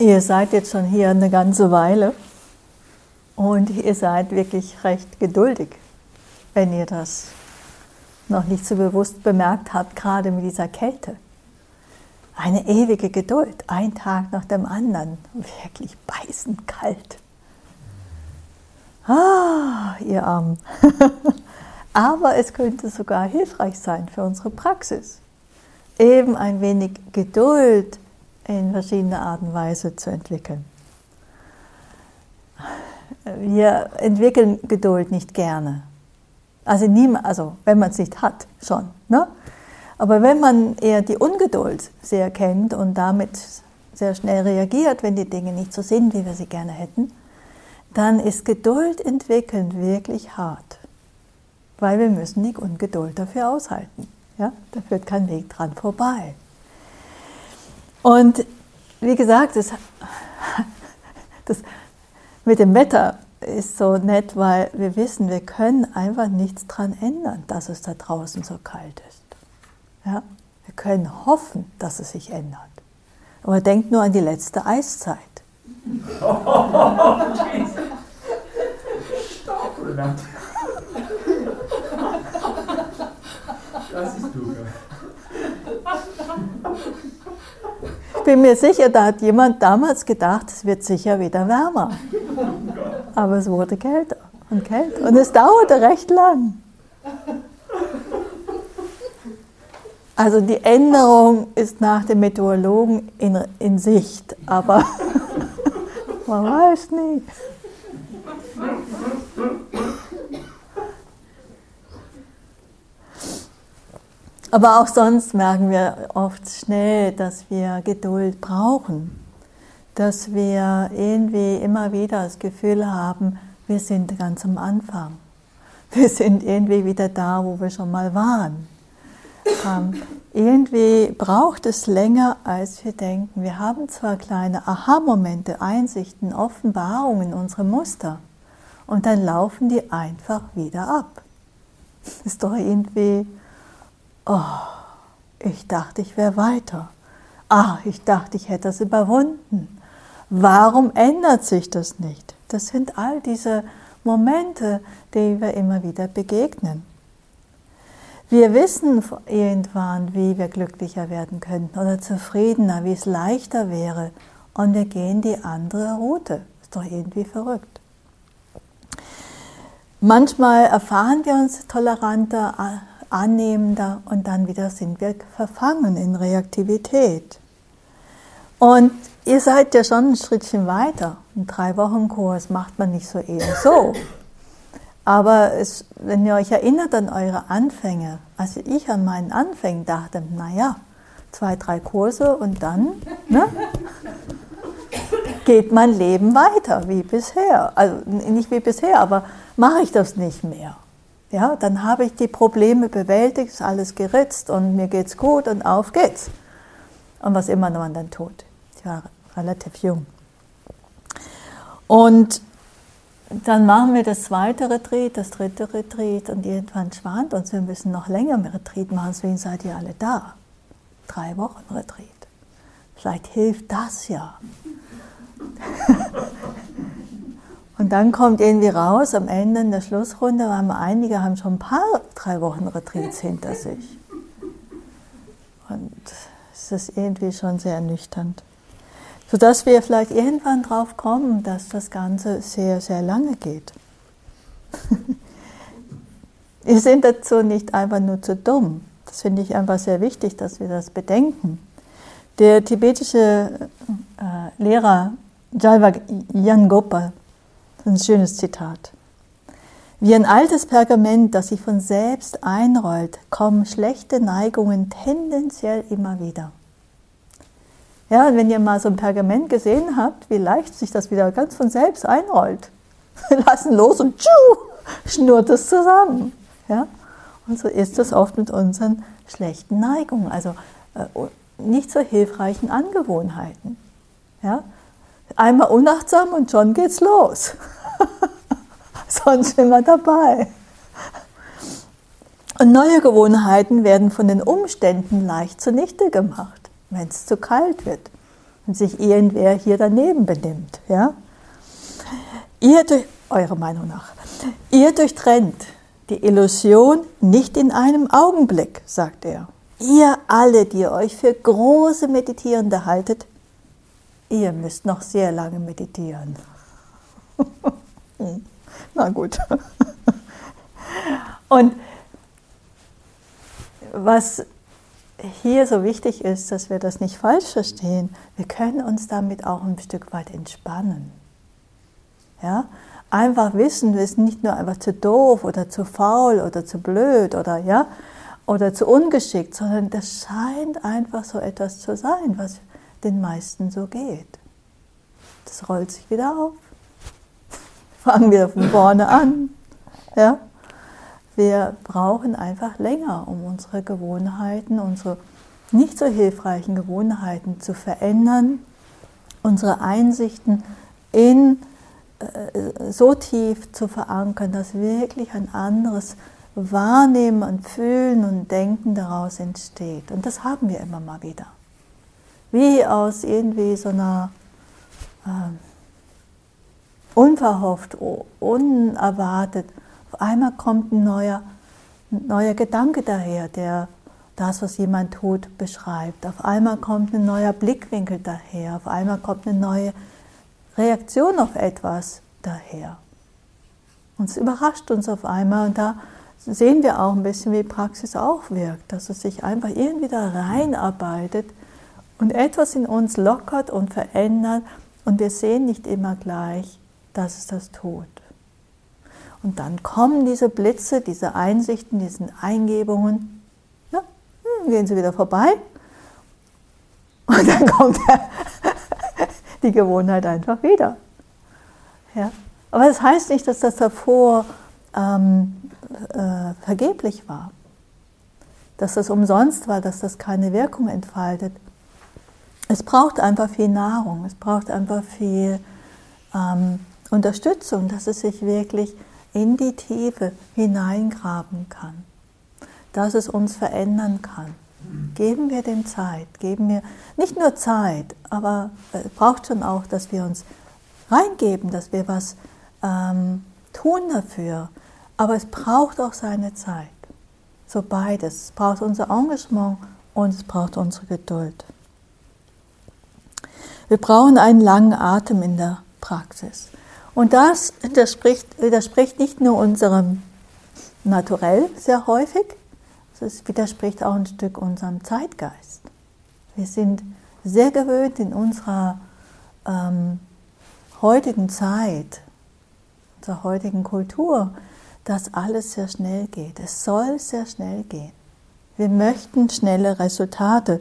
Ihr seid jetzt schon hier eine ganze Weile und ihr seid wirklich recht geduldig, wenn ihr das noch nicht so bewusst bemerkt habt, gerade mit dieser Kälte. Eine ewige Geduld, ein Tag nach dem anderen, wirklich beißend kalt. Ah, ihr Armen. Aber es könnte sogar hilfreich sein für unsere Praxis, eben ein wenig Geduld in verschiedener Art und Weise zu entwickeln. Wir entwickeln Geduld nicht gerne. Also, nie, also wenn man es nicht hat, schon. Ne? Aber wenn man eher die Ungeduld sehr kennt und damit sehr schnell reagiert, wenn die Dinge nicht so sind, wie wir sie gerne hätten, dann ist Geduld entwickeln wirklich hart. Weil wir müssen die Ungeduld dafür aushalten. Ja? Da führt kein Weg dran vorbei. Und wie gesagt, das, das mit dem Wetter ist so nett, weil wir wissen, wir können einfach nichts daran ändern, dass es da draußen so kalt ist. Ja? Wir können hoffen, dass es sich ändert. Aber denkt nur an die letzte Eiszeit. Oh, das ist du. Ich bin mir sicher, da hat jemand damals gedacht, es wird sicher wieder wärmer. Aber es wurde kälter und kälter. Und es dauerte recht lang. Also die Änderung ist nach dem Meteorologen in, in Sicht, aber man weiß nicht. Aber auch sonst merken wir oft schnell, dass wir Geduld brauchen, dass wir irgendwie immer wieder das Gefühl haben, wir sind ganz am Anfang. Wir sind irgendwie wieder da, wo wir schon mal waren ähm, irgendwie braucht es länger, als wir denken. Wir haben zwar kleine Aha-Momente, Einsichten, Offenbarungen, unsere Muster, und dann laufen die einfach wieder ab. Ist doch irgendwie, oh, ich dachte, ich wäre weiter. Ah, ich dachte, ich hätte das überwunden. Warum ändert sich das nicht? Das sind all diese Momente, die wir immer wieder begegnen. Wir wissen irgendwann, wie wir glücklicher werden könnten oder zufriedener, wie es leichter wäre. Und wir gehen die andere Route. Ist doch irgendwie verrückt. Manchmal erfahren wir uns toleranter, annehmender und dann wieder sind wir verfangen in Reaktivität. Und ihr seid ja schon ein Schrittchen weiter. Ein Drei-Wochen-Kurs macht man nicht so eher so. Aber es, wenn ihr euch erinnert an eure Anfänge, als ich an meinen Anfängen dachte, naja, zwei, drei Kurse und dann ne, geht mein Leben weiter wie bisher. Also nicht wie bisher, aber mache ich das nicht mehr. Ja, dann habe ich die Probleme bewältigt, ist alles geritzt und mir geht's gut und auf geht's. Und was immer man dann tut. Ich war relativ jung. Und dann machen wir das zweite Retreat, das dritte Retreat und irgendwann schwant uns, wir müssen noch länger mit Retreat machen, deswegen seid ihr alle da. Drei Wochen Retreat. Vielleicht hilft das ja. und dann kommt irgendwie raus, am Ende in der Schlussrunde waren wir einige, haben schon ein paar drei Wochen Retreats hinter sich. Und es ist irgendwie schon sehr ernüchternd sodass wir vielleicht irgendwann drauf kommen, dass das Ganze sehr, sehr lange geht. wir sind dazu nicht einfach nur zu dumm. Das finde ich einfach sehr wichtig, dass wir das bedenken. Der tibetische äh, Lehrer Jalva Yangopa, ein schönes Zitat. Wie ein altes Pergament, das sich von selbst einrollt, kommen schlechte Neigungen tendenziell immer wieder. Ja, wenn ihr mal so ein Pergament gesehen habt, wie leicht sich das wieder ganz von selbst einrollt. Wir lassen los und tschu, schnurrt es zusammen. Ja? Und so ist es oft mit unseren schlechten Neigungen, also äh, nicht so hilfreichen Angewohnheiten. Ja? Einmal unachtsam und schon geht's los. Sonst sind wir dabei. Und neue Gewohnheiten werden von den Umständen leicht zunichte gemacht wenn es zu kalt wird. wenn sich irgendwer hier daneben benimmt. Ja? Ihr, eure Meinung nach, ihr durchtrennt die Illusion nicht in einem Augenblick, sagt er. Ihr alle, die euch für große Meditierende haltet, ihr müsst noch sehr lange meditieren. Na gut. Und was hier so wichtig ist, dass wir das nicht falsch verstehen, wir können uns damit auch ein Stück weit entspannen. Ja? Einfach wissen, wir sind nicht nur einfach zu doof oder zu faul oder zu blöd oder, ja, oder zu ungeschickt, sondern das scheint einfach so etwas zu sein, was den meisten so geht. Das rollt sich wieder auf. Fangen wir von vorne an. Ja? Wir brauchen einfach länger, um unsere Gewohnheiten, unsere nicht so hilfreichen Gewohnheiten zu verändern, unsere Einsichten in äh, so tief zu verankern, dass wirklich ein anderes Wahrnehmen und Fühlen und Denken daraus entsteht. Und das haben wir immer mal wieder. Wie aus irgendwie so einer äh, unverhofft, unerwartet, auf einmal kommt ein neuer, ein neuer Gedanke daher, der das, was jemand tut, beschreibt. Auf einmal kommt ein neuer Blickwinkel daher, auf einmal kommt eine neue Reaktion auf etwas daher. Und es überrascht uns auf einmal und da sehen wir auch ein bisschen, wie Praxis auch wirkt, dass es sich einfach irgendwie da reinarbeitet und etwas in uns lockert und verändert und wir sehen nicht immer gleich, dass es das tut. Und dann kommen diese Blitze, diese Einsichten, diese Eingebungen, ja, hm, gehen sie wieder vorbei und dann kommt die Gewohnheit einfach wieder. Ja? Aber das heißt nicht, dass das davor ähm, äh, vergeblich war, dass das umsonst war, dass das keine Wirkung entfaltet. Es braucht einfach viel Nahrung, es braucht einfach viel ähm, Unterstützung, dass es sich wirklich in die Tiefe hineingraben kann, dass es uns verändern kann. Geben wir dem Zeit, geben wir nicht nur Zeit, aber es braucht schon auch, dass wir uns reingeben, dass wir was ähm, tun dafür. Aber es braucht auch seine Zeit. So beides. Es braucht unser Engagement und es braucht unsere Geduld. Wir brauchen einen langen Atem in der Praxis. Und das widerspricht, widerspricht nicht nur unserem Naturell sehr häufig, es widerspricht auch ein Stück unserem Zeitgeist. Wir sind sehr gewöhnt in unserer ähm, heutigen Zeit, unserer heutigen Kultur, dass alles sehr schnell geht. Es soll sehr schnell gehen. Wir möchten schnelle Resultate.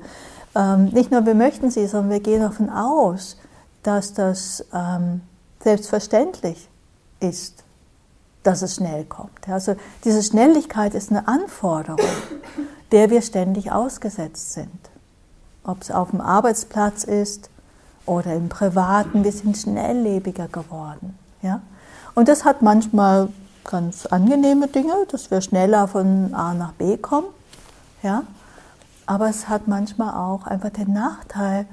Ähm, nicht nur wir möchten sie, sondern wir gehen davon aus, dass das ähm, selbstverständlich ist, dass es schnell kommt. Also diese Schnelligkeit ist eine Anforderung, der wir ständig ausgesetzt sind. Ob es auf dem Arbeitsplatz ist, oder im Privaten, wir sind schnelllebiger geworden. Ja? Und das hat manchmal ganz angenehme Dinge, dass wir schneller von A nach B kommen. Ja? Aber es hat manchmal auch einfach den Nachteil,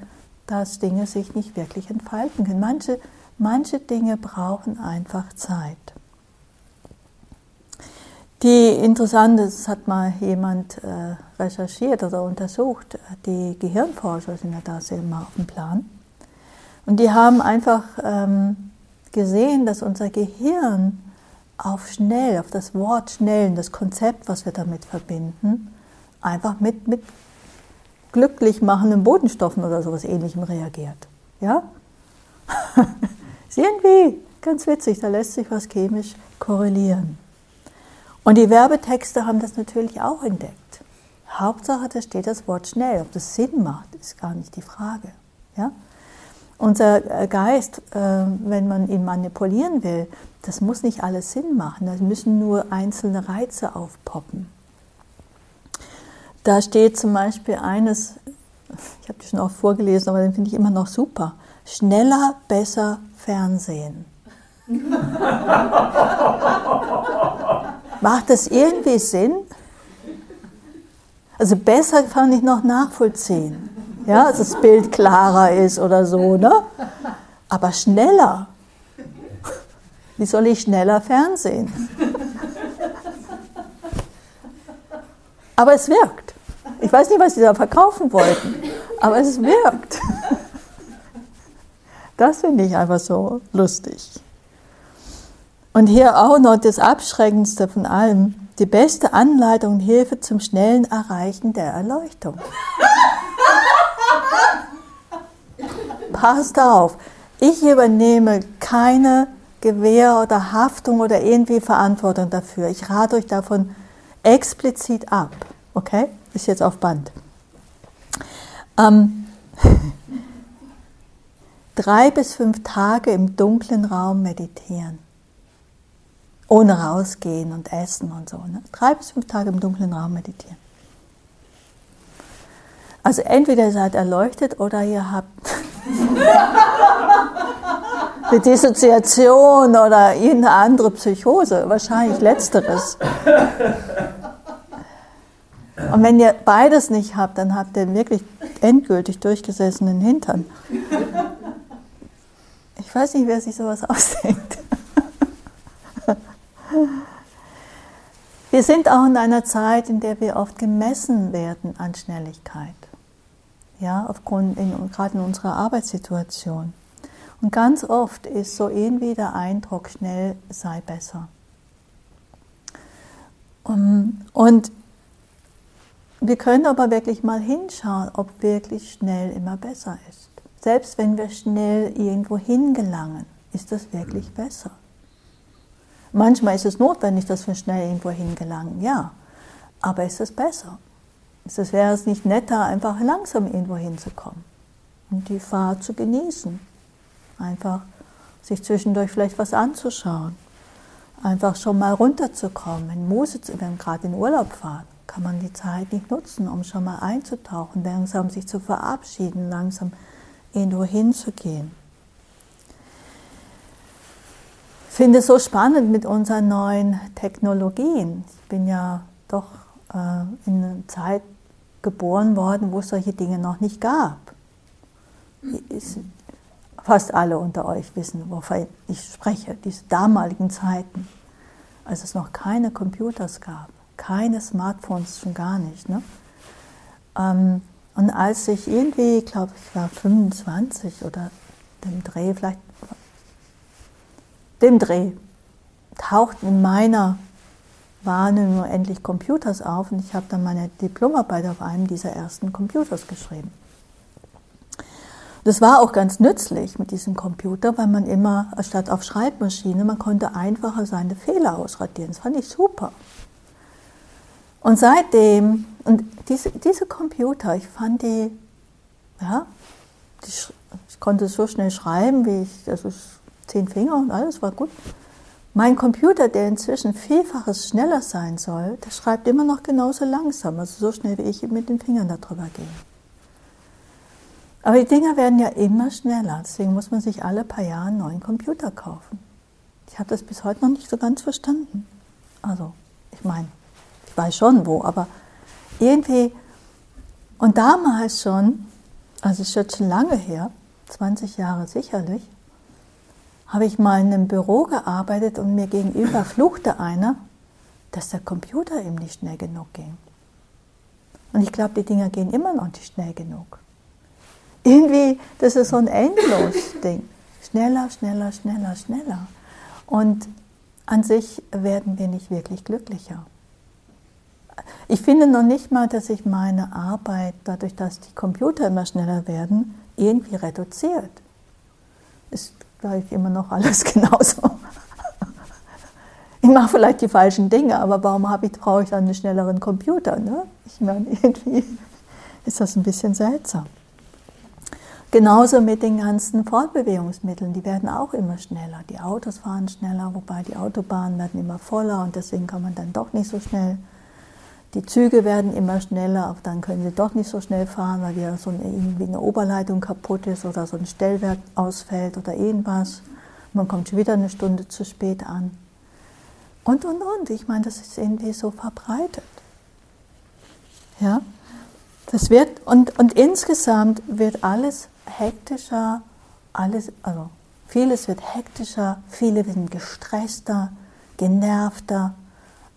dass Dinge sich nicht wirklich entfalten können. Manche, manche Dinge brauchen einfach Zeit. Die interessante, das hat mal jemand äh, recherchiert oder untersucht, die Gehirnforscher sind ja da sehr mal auf dem Plan. Und die haben einfach ähm, gesehen, dass unser Gehirn auf schnell, auf das Wort schnell, das Konzept, was wir damit verbinden, einfach mit, mit glücklich machenden Bodenstoffen oder sowas ähnlichem reagiert. Ja? ist irgendwie ganz witzig, da lässt sich was chemisch korrelieren. Und die Werbetexte haben das natürlich auch entdeckt. Hauptsache, da steht das Wort schnell. Ob das Sinn macht, ist gar nicht die Frage. Ja? Unser äh, Geist, äh, wenn man ihn manipulieren will, das muss nicht alles Sinn machen, da müssen nur einzelne Reize aufpoppen. Da steht zum Beispiel eines, ich habe das schon oft vorgelesen, aber den finde ich immer noch super. Schneller, besser Fernsehen. Macht das irgendwie Sinn? Also besser kann ich noch nachvollziehen. ja, dass das Bild klarer ist oder so, ne? Aber schneller. Wie soll ich schneller Fernsehen? Aber es wirkt. Ich weiß nicht, was sie da verkaufen wollten, aber es wirkt. Das finde ich einfach so lustig. Und hier auch noch das Abschreckendste von allem, die beste Anleitung und Hilfe zum schnellen Erreichen der Erleuchtung. Passt auf, ich übernehme keine Gewähr oder Haftung oder irgendwie Verantwortung dafür. Ich rate euch davon explizit ab. Okay? Ist jetzt auf Band. Ähm, drei bis fünf Tage im dunklen Raum meditieren. Ohne rausgehen und essen und so. Ne? Drei bis fünf Tage im dunklen Raum meditieren. Also entweder ihr seid erleuchtet oder ihr habt eine Dissoziation oder irgendeine andere Psychose. Wahrscheinlich letzteres. Und wenn ihr beides nicht habt, dann habt ihr wirklich endgültig durchgesessenen Hintern. Ich weiß nicht, wer sich sowas ausdenkt. Wir sind auch in einer Zeit, in der wir oft gemessen werden an Schnelligkeit. Ja, aufgrund, in, gerade in unserer Arbeitssituation. Und ganz oft ist so irgendwie der Eindruck, schnell sei besser. Und wir können aber wirklich mal hinschauen, ob wirklich schnell immer besser ist. Selbst wenn wir schnell irgendwo hingelangen, ist das wirklich besser. Manchmal ist es notwendig, dass wir schnell irgendwo hingelangen, ja. Aber ist es besser? Es, wäre es nicht netter, einfach langsam irgendwo hinzukommen und die Fahrt zu genießen? Einfach sich zwischendurch vielleicht was anzuschauen. Einfach schon mal runterzukommen, wenn wir gerade in Urlaub fahren kann man die Zeit nicht nutzen, um schon mal einzutauchen, langsam sich zu verabschieden, langsam irgendwo hinzugehen. Ich finde es so spannend mit unseren neuen Technologien. Ich bin ja doch äh, in einer Zeit geboren worden, wo es solche Dinge noch nicht gab. Fast alle unter euch wissen, wovon ich spreche, diese damaligen Zeiten, als es noch keine Computers gab keine Smartphones, schon gar nicht. Ne? Ähm, und als ich irgendwie, ich glaube, ich war 25 oder dem Dreh, vielleicht dem Dreh, tauchten in meiner Wahrnehmung endlich Computers auf und ich habe dann meine Diplomarbeit auf einem dieser ersten Computers geschrieben. Das war auch ganz nützlich mit diesem Computer, weil man immer, statt auf Schreibmaschine, man konnte einfacher seine Fehler ausradieren. Das fand ich super. Und seitdem, und diese, diese Computer, ich fand die, ja, die, ich konnte so schnell schreiben, wie ich, also zehn Finger und alles war gut. Mein Computer, der inzwischen vielfaches schneller sein soll, der schreibt immer noch genauso langsam, also so schnell wie ich mit den Fingern darüber gehe. Aber die Dinger werden ja immer schneller, deswegen muss man sich alle paar Jahre einen neuen Computer kaufen. Ich habe das bis heute noch nicht so ganz verstanden. Also, ich meine, ich weiß schon wo, aber irgendwie, und damals schon, also es ist jetzt schon lange her, 20 Jahre sicherlich, habe ich mal in einem Büro gearbeitet und mir gegenüber fluchte einer, dass der Computer ihm nicht schnell genug ging. Und ich glaube, die Dinger gehen immer noch nicht schnell genug. Irgendwie, das ist so ein endlos Ding. Schneller, schneller, schneller, schneller. Und an sich werden wir nicht wirklich glücklicher. Ich finde noch nicht mal, dass sich meine Arbeit, dadurch, dass die Computer immer schneller werden, irgendwie reduziert. Ist, glaube ich, immer noch alles genauso. Ich mache vielleicht die falschen Dinge, aber warum ich, brauche ich dann einen schnelleren Computer? Ne? Ich meine, irgendwie ist das ein bisschen seltsam. Genauso mit den ganzen Fortbewegungsmitteln, die werden auch immer schneller. Die Autos fahren schneller, wobei die Autobahnen werden immer voller und deswegen kann man dann doch nicht so schnell die Züge werden immer schneller, aber dann können sie doch nicht so schnell fahren, weil wieder so eine, irgendwie eine Oberleitung kaputt ist oder so ein Stellwerk ausfällt oder irgendwas. Man kommt schon wieder eine Stunde zu spät an. Und, und, und. Ich meine, das ist irgendwie so verbreitet. Ja? Das wird, und, und insgesamt wird alles hektischer, alles, also vieles wird hektischer, viele werden gestresster, genervter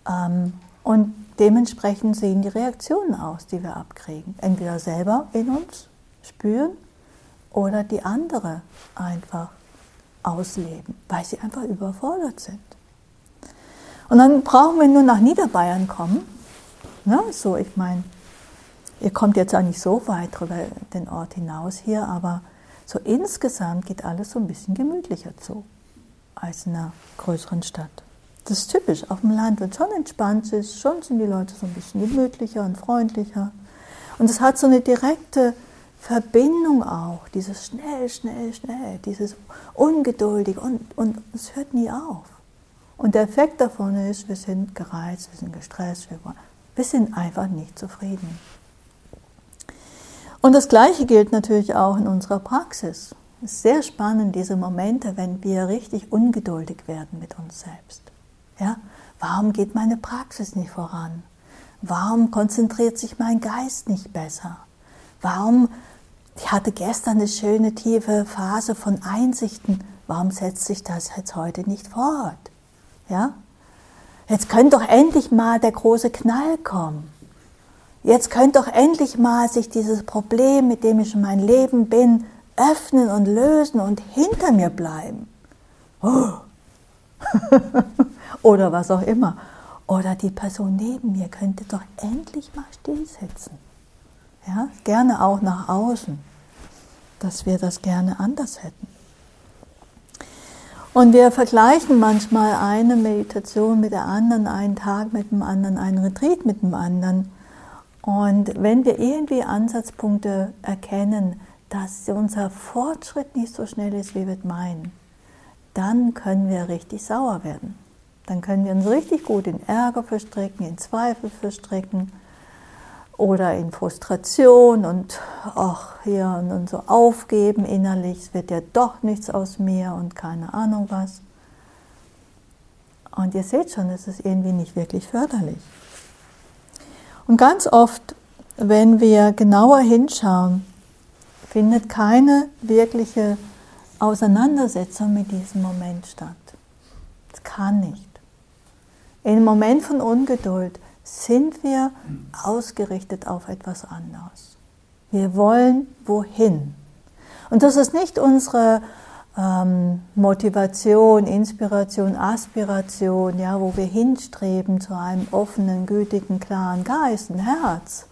ähm, und dementsprechend sehen die Reaktionen aus, die wir abkriegen. Entweder selber in uns spüren oder die andere einfach ausleben, weil sie einfach überfordert sind. Und dann brauchen wir nur nach Niederbayern kommen. Ne? So, ich meine, ihr kommt jetzt auch nicht so weit über den Ort hinaus hier, aber so insgesamt geht alles so ein bisschen gemütlicher zu als in einer größeren Stadt. Das ist typisch auf dem Land, wenn es schon entspannt ist, schon sind die Leute so ein bisschen gemütlicher und freundlicher. Und es hat so eine direkte Verbindung auch, dieses schnell, schnell, schnell, dieses ungeduldig und, und es hört nie auf. Und der Effekt davon ist, wir sind gereizt, wir sind gestresst, wir, wir sind einfach nicht zufrieden. Und das Gleiche gilt natürlich auch in unserer Praxis. Es ist sehr spannend, diese Momente, wenn wir richtig ungeduldig werden mit uns selbst. Ja? Warum geht meine Praxis nicht voran? Warum konzentriert sich mein Geist nicht besser? Warum, ich hatte gestern eine schöne tiefe Phase von Einsichten, warum setzt sich das jetzt heute nicht fort? Ja? Jetzt könnte doch endlich mal der große Knall kommen. Jetzt könnte doch endlich mal sich dieses Problem, mit dem ich in meinem Leben bin, öffnen und lösen und hinter mir bleiben. Oh. Oder was auch immer. Oder die Person neben mir könnte doch endlich mal stillsitzen. Ja, gerne auch nach außen, dass wir das gerne anders hätten. Und wir vergleichen manchmal eine Meditation mit der anderen, einen Tag mit dem anderen, einen Retreat mit dem anderen. Und wenn wir irgendwie Ansatzpunkte erkennen, dass unser Fortschritt nicht so schnell ist, wie wir meinen, dann können wir richtig sauer werden. Dann können wir uns richtig gut in Ärger verstricken, in Zweifel verstricken oder in Frustration und ach hier und so aufgeben innerlich, es wird ja doch nichts aus mir und keine Ahnung was. Und ihr seht schon, es ist irgendwie nicht wirklich förderlich. Und ganz oft, wenn wir genauer hinschauen, findet keine wirkliche Auseinandersetzung mit diesem Moment statt. Es kann nicht. Einem Moment von Ungeduld sind wir ausgerichtet auf etwas anderes. Wir wollen wohin. Und das ist nicht unsere ähm, Motivation, Inspiration, Aspiration, ja, wo wir hinstreben zu einem offenen, gütigen, klaren Geist, ein Herz.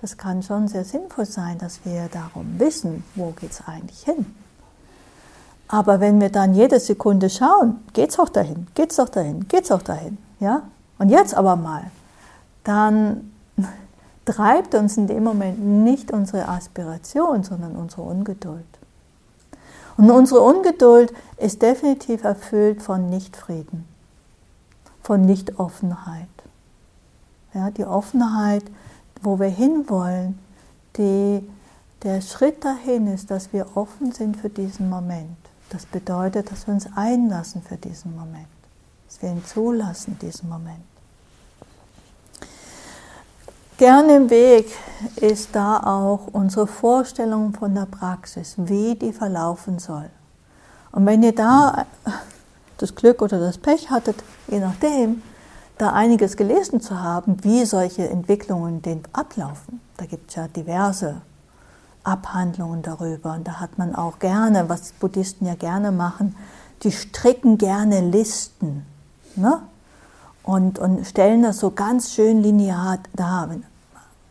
Das kann schon sehr sinnvoll sein, dass wir darum wissen, wo geht es eigentlich hin. Aber wenn wir dann jede Sekunde schauen, geht's auch dahin, geht's auch dahin, geht's auch dahin, ja? Und jetzt aber mal, dann treibt uns in dem Moment nicht unsere Aspiration, sondern unsere Ungeduld. Und unsere Ungeduld ist definitiv erfüllt von Nichtfrieden, von Nichtoffenheit. Ja, die Offenheit, wo wir hinwollen, die, der Schritt dahin ist, dass wir offen sind für diesen Moment. Das bedeutet, dass wir uns einlassen für diesen Moment, dass wir ihn zulassen, diesen Moment. Gerne im Weg ist da auch unsere Vorstellung von der Praxis, wie die verlaufen soll. Und wenn ihr da das Glück oder das Pech hattet, je nachdem, da einiges gelesen zu haben, wie solche Entwicklungen den ablaufen, da gibt es ja diverse Abhandlungen darüber und da hat man auch gerne, was Buddhisten ja gerne machen, die stricken gerne Listen. Ne? und, und stellen das so ganz schön linear dar.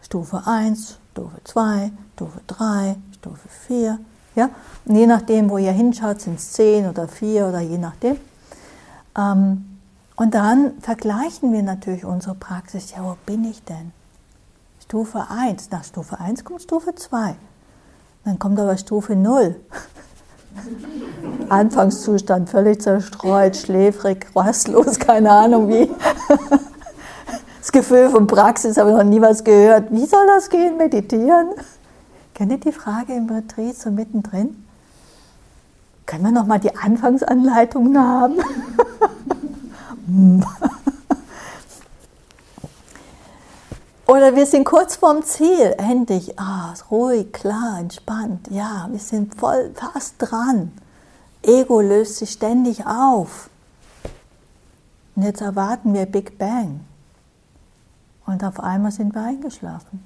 Stufe 1, Stufe 2, Stufe 3, Stufe 4. Ja? Und je nachdem, wo ihr hinschaut, sind es 10 oder 4 oder je nachdem. Ähm, und dann vergleichen wir natürlich unsere Praxis. Ja, wo bin ich denn? Stufe 1. Nach Stufe 1 kommt Stufe 2. Dann kommt aber Stufe 0. Anfangszustand völlig zerstreut, schläfrig, rastlos, keine Ahnung wie. Das Gefühl von Praxis habe ich noch nie was gehört. Wie soll das gehen, meditieren? Kennt ihr die Frage im Retreat so mittendrin? Können wir noch mal die Anfangsanleitungen haben? Oder wir sind kurz vorm Ziel, endlich, ah, ruhig, klar, entspannt, ja, wir sind voll fast dran. Ego löst sich ständig auf. Und jetzt erwarten wir Big Bang. Und auf einmal sind wir eingeschlafen.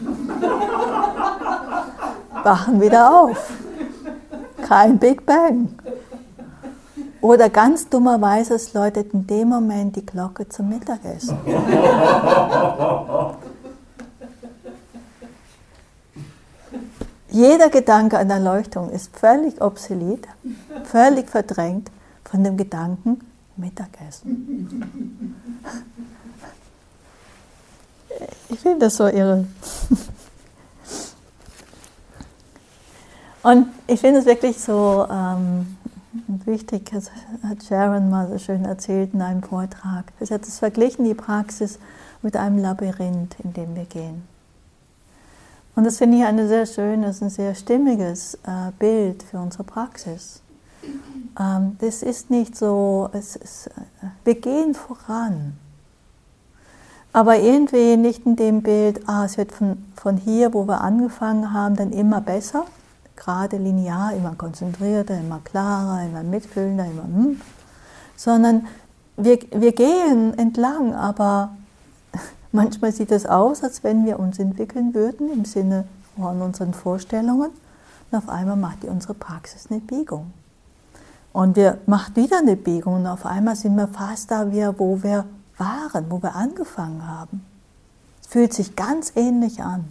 Wachen wieder auf. Kein Big Bang. Oder ganz dummerweise, es läutet in dem Moment die Glocke zum Mittagessen. Jeder Gedanke an Erleuchtung ist völlig obsolet, völlig verdrängt von dem Gedanken Mittagessen. Ich finde das so irre. Und ich finde es wirklich so ähm, wichtig, das hat Sharon mal so schön erzählt in einem Vortrag. Sie hat es verglichen, die Praxis mit einem Labyrinth, in dem wir gehen. Und das finde ich ein sehr schönes, ein sehr stimmiges äh, Bild für unsere Praxis. Ähm, das ist nicht so, ist, äh, wir gehen voran. Aber irgendwie nicht in dem Bild, ah, es wird von, von hier, wo wir angefangen haben, dann immer besser, gerade linear, immer konzentrierter, immer klarer, immer mitfühlender, immer, hm, sondern wir, wir gehen entlang, aber manchmal sieht es aus, als wenn wir uns entwickeln würden im Sinne von unseren Vorstellungen. Und auf einmal macht die unsere Praxis eine Biegung. Und wir machen wieder eine Biegung und auf einmal sind wir fast da, wo wir waren, wo wir angefangen haben. Es fühlt sich ganz ähnlich an.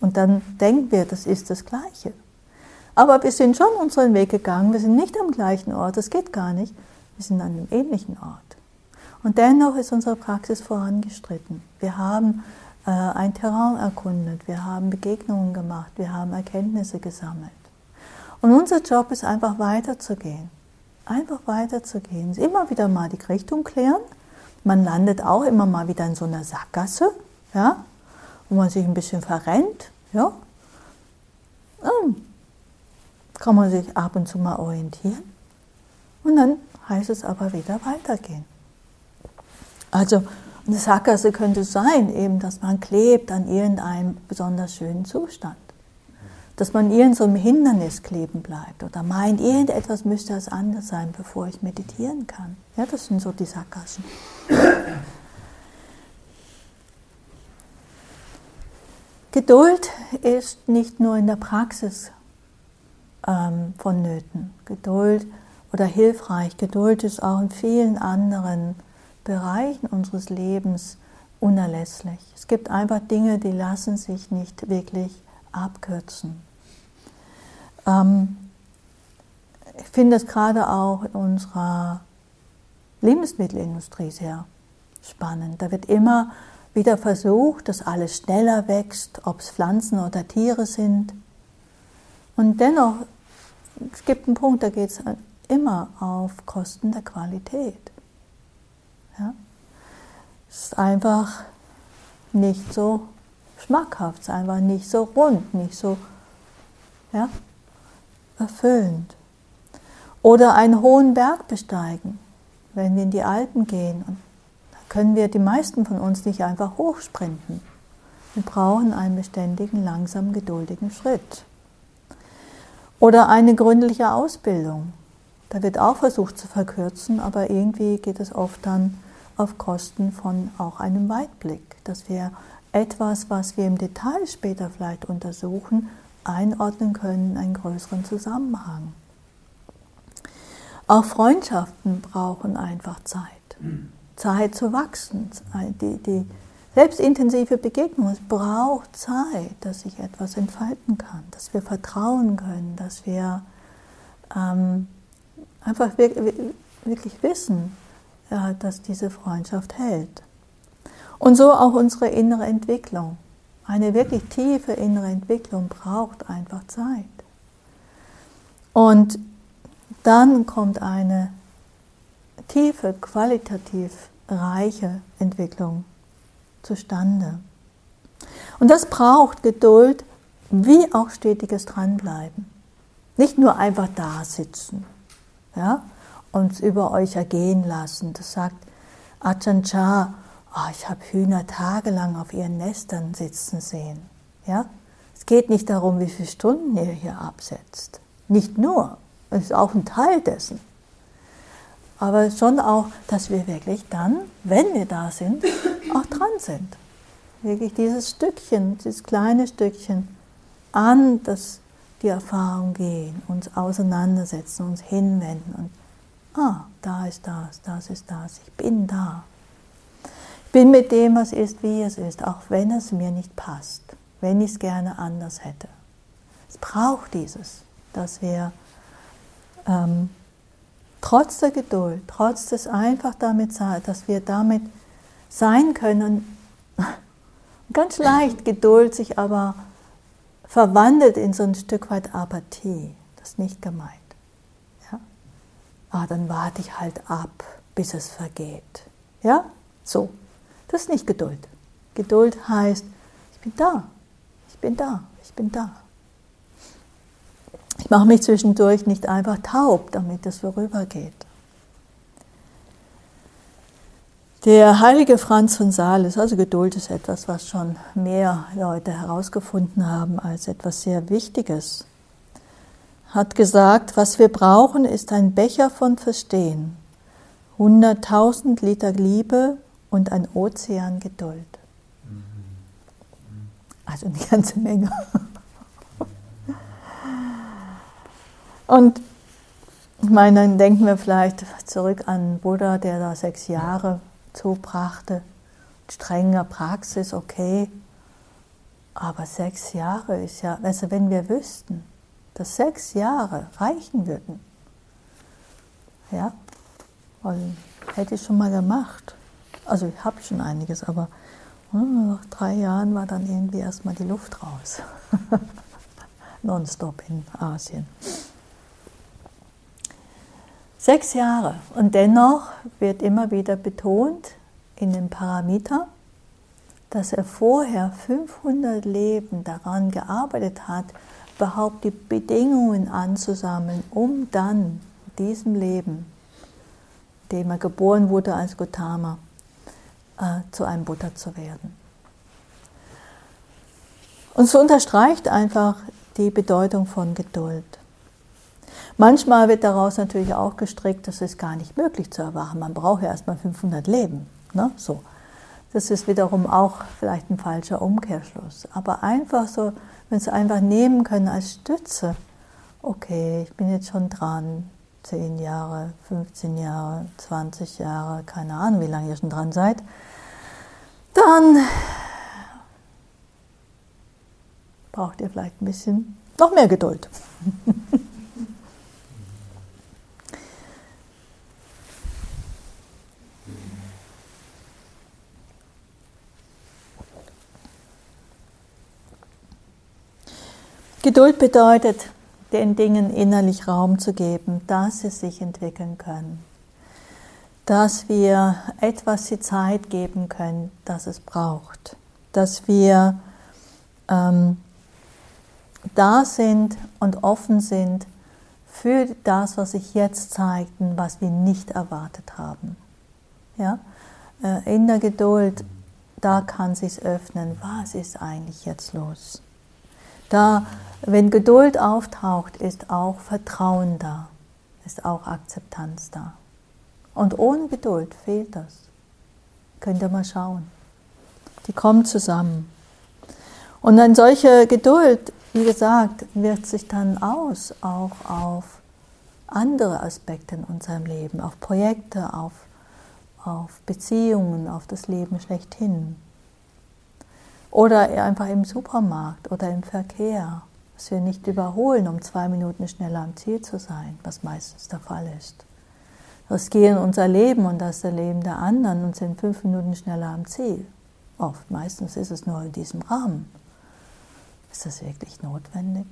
Und dann denken wir, das ist das Gleiche. Aber wir sind schon unseren Weg gegangen, wir sind nicht am gleichen Ort, das geht gar nicht. Wir sind an einem ähnlichen Ort. Und dennoch ist unsere Praxis vorangestritten. Wir haben äh, ein Terrain erkundet, wir haben Begegnungen gemacht, wir haben Erkenntnisse gesammelt. Und unser Job ist einfach weiterzugehen. Einfach weiterzugehen. Immer wieder mal die Richtung klären. Man landet auch immer mal wieder in so einer Sackgasse, ja, wo man sich ein bisschen verrennt. Ja. Dann kann man sich ab und zu mal orientieren. Und dann heißt es aber wieder weitergehen. Also eine Sackgasse könnte sein, eben, dass man klebt an irgendeinem besonders schönen Zustand dass man in so Hindernis kleben bleibt oder meint, irgendetwas müsste das anders sein, bevor ich meditieren kann. Ja, das sind so die Sackgassen. Geduld ist nicht nur in der Praxis ähm, vonnöten. Geduld oder hilfreich. Geduld ist auch in vielen anderen Bereichen unseres Lebens unerlässlich. Es gibt einfach Dinge, die lassen sich nicht wirklich abkürzen. Ähm, ich finde es gerade auch in unserer Lebensmittelindustrie sehr spannend. Da wird immer wieder versucht, dass alles schneller wächst, ob es Pflanzen oder Tiere sind. Und dennoch, es gibt einen Punkt, da geht es immer auf Kosten der Qualität. Ja? Es ist einfach nicht so schmackhaft, es ist einfach nicht so rund, nicht so, ja, erfüllend. Oder einen hohen Berg besteigen, wenn wir in die Alpen gehen. Und da können wir die meisten von uns nicht einfach hochsprinten. Wir brauchen einen beständigen, langsam, geduldigen Schritt. Oder eine gründliche Ausbildung. Da wird auch versucht zu verkürzen, aber irgendwie geht es oft dann auf Kosten von auch einem Weitblick, dass wir etwas, was wir im Detail später vielleicht untersuchen, einordnen können in einen größeren Zusammenhang. Auch Freundschaften brauchen einfach Zeit. Zeit zu wachsen. Die, die selbstintensive Begegnung, es braucht Zeit, dass sich etwas entfalten kann, dass wir vertrauen können, dass wir ähm, einfach wirklich, wissen, ja, dass diese Freundschaft hält. Und so auch unsere innere Entwicklung. Eine wirklich tiefe innere Entwicklung braucht einfach Zeit. Und dann kommt eine tiefe, qualitativ reiche Entwicklung zustande. Und das braucht Geduld wie auch stetiges Dranbleiben. Nicht nur einfach da sitzen ja, und über euch ergehen lassen. Das sagt Ajahn Chah, oh, ich habe Hühner tagelang auf ihren Nestern sitzen sehen. Ja? Es geht nicht darum, wie viele Stunden ihr hier absetzt. Nicht nur, es ist auch ein Teil dessen. Aber schon auch, dass wir wirklich dann, wenn wir da sind, auch dran sind. Wirklich dieses Stückchen, dieses kleine Stückchen an das, die Erfahrung gehen, uns auseinandersetzen, uns hinwenden und ah, da ist das, das ist das, ich bin da. Ich bin mit dem, was ist, wie es ist, auch wenn es mir nicht passt, wenn ich es gerne anders hätte. Es braucht dieses, dass wir ähm, trotz der Geduld, trotz des einfach damit dass wir damit sein können, ganz leicht Geduld sich aber verwandelt in so ein Stück weit Apathie. Das ist nicht gemeint. Ja? Ah, dann warte ich halt ab, bis es vergeht. Ja? So. Das ist nicht Geduld. Geduld heißt, ich bin da, ich bin da, ich bin da. Ich mache mich zwischendurch nicht einfach taub, damit es vorübergeht. Der heilige Franz von Sales, also Geduld ist etwas, was schon mehr Leute herausgefunden haben als etwas sehr Wichtiges, hat gesagt, was wir brauchen, ist ein Becher von Verstehen, 100.000 Liter Liebe und ein Ozean Geduld. Also eine ganze Menge. Und ich meine, dann denken wir vielleicht zurück an Buddha, der da sechs Jahre zubrachte. Strenger Praxis, okay. Aber sechs Jahre ist ja, also wenn wir wüssten, dass sechs Jahre reichen würden, ja, und hätte ich schon mal gemacht. Also ich habe schon einiges, aber nach drei Jahren war dann irgendwie erstmal die Luft raus. Nonstop in Asien. Sechs Jahre. Und dennoch wird immer wieder betont in dem Paramita, dass er vorher 500 Leben daran gearbeitet hat, überhaupt die Bedingungen anzusammeln, um dann diesem Leben, dem er geboren wurde als Gautama, äh, zu einem Buddha zu werden. Und so unterstreicht einfach die Bedeutung von Geduld. Manchmal wird daraus natürlich auch gestrickt, das ist gar nicht möglich zu erwachen. Man braucht ja erstmal 500 Leben. Ne? So. Das ist wiederum auch vielleicht ein falscher Umkehrschluss. Aber einfach so, wenn Sie einfach nehmen können als Stütze, okay, ich bin jetzt schon dran, 10 Jahre, 15 Jahre, 20 Jahre, keine Ahnung, wie lange ihr schon dran seid, dann braucht ihr vielleicht ein bisschen noch mehr Geduld. Geduld bedeutet, den Dingen innerlich Raum zu geben, dass sie sich entwickeln können. Dass wir etwas die Zeit geben können, das es braucht. Dass wir ähm, da sind und offen sind für das, was sich jetzt zeigt und was wir nicht erwartet haben. Ja? Äh, in der Geduld, da kann sich öffnen, was ist eigentlich jetzt los? Da, wenn Geduld auftaucht, ist auch Vertrauen da, ist auch Akzeptanz da. Und ohne Geduld fehlt das. Könnt ihr mal schauen. Die kommen zusammen. Und eine solche Geduld, wie gesagt, wirkt sich dann aus auch auf andere Aspekte in unserem Leben, auf Projekte, auf, auf Beziehungen, auf das Leben schlechthin. Oder einfach im Supermarkt oder im Verkehr, dass wir nicht überholen, um zwei Minuten schneller am Ziel zu sein, was meistens der Fall ist. Riskieren unser Leben und das Leben der anderen und sind fünf Minuten schneller am Ziel. Oft, meistens ist es nur in diesem Rahmen. Ist das wirklich notwendig?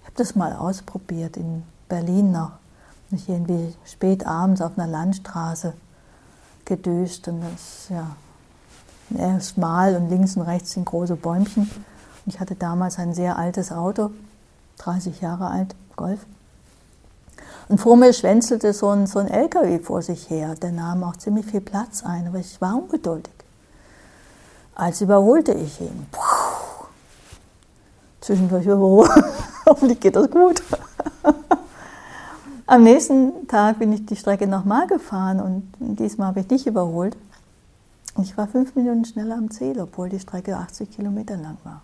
Ich habe das mal ausprobiert in Berlin noch. Nicht irgendwie spät abends auf einer Landstraße gedüst und das, ja, er ist schmal und links und rechts sind große Bäumchen. Ich hatte damals ein sehr altes Auto, 30 Jahre alt, Golf. Und vor mir schwänzelte so ein, so ein LKW vor sich her. Der nahm auch ziemlich viel Platz ein, aber ich war ungeduldig. als überholte ich ihn. Puh. Zwischendurch, oh, hoffentlich geht das gut. Am nächsten Tag bin ich die Strecke nochmal gefahren und diesmal habe ich nicht überholt. Ich war fünf Minuten schneller am Ziel, obwohl die Strecke 80 Kilometer lang war.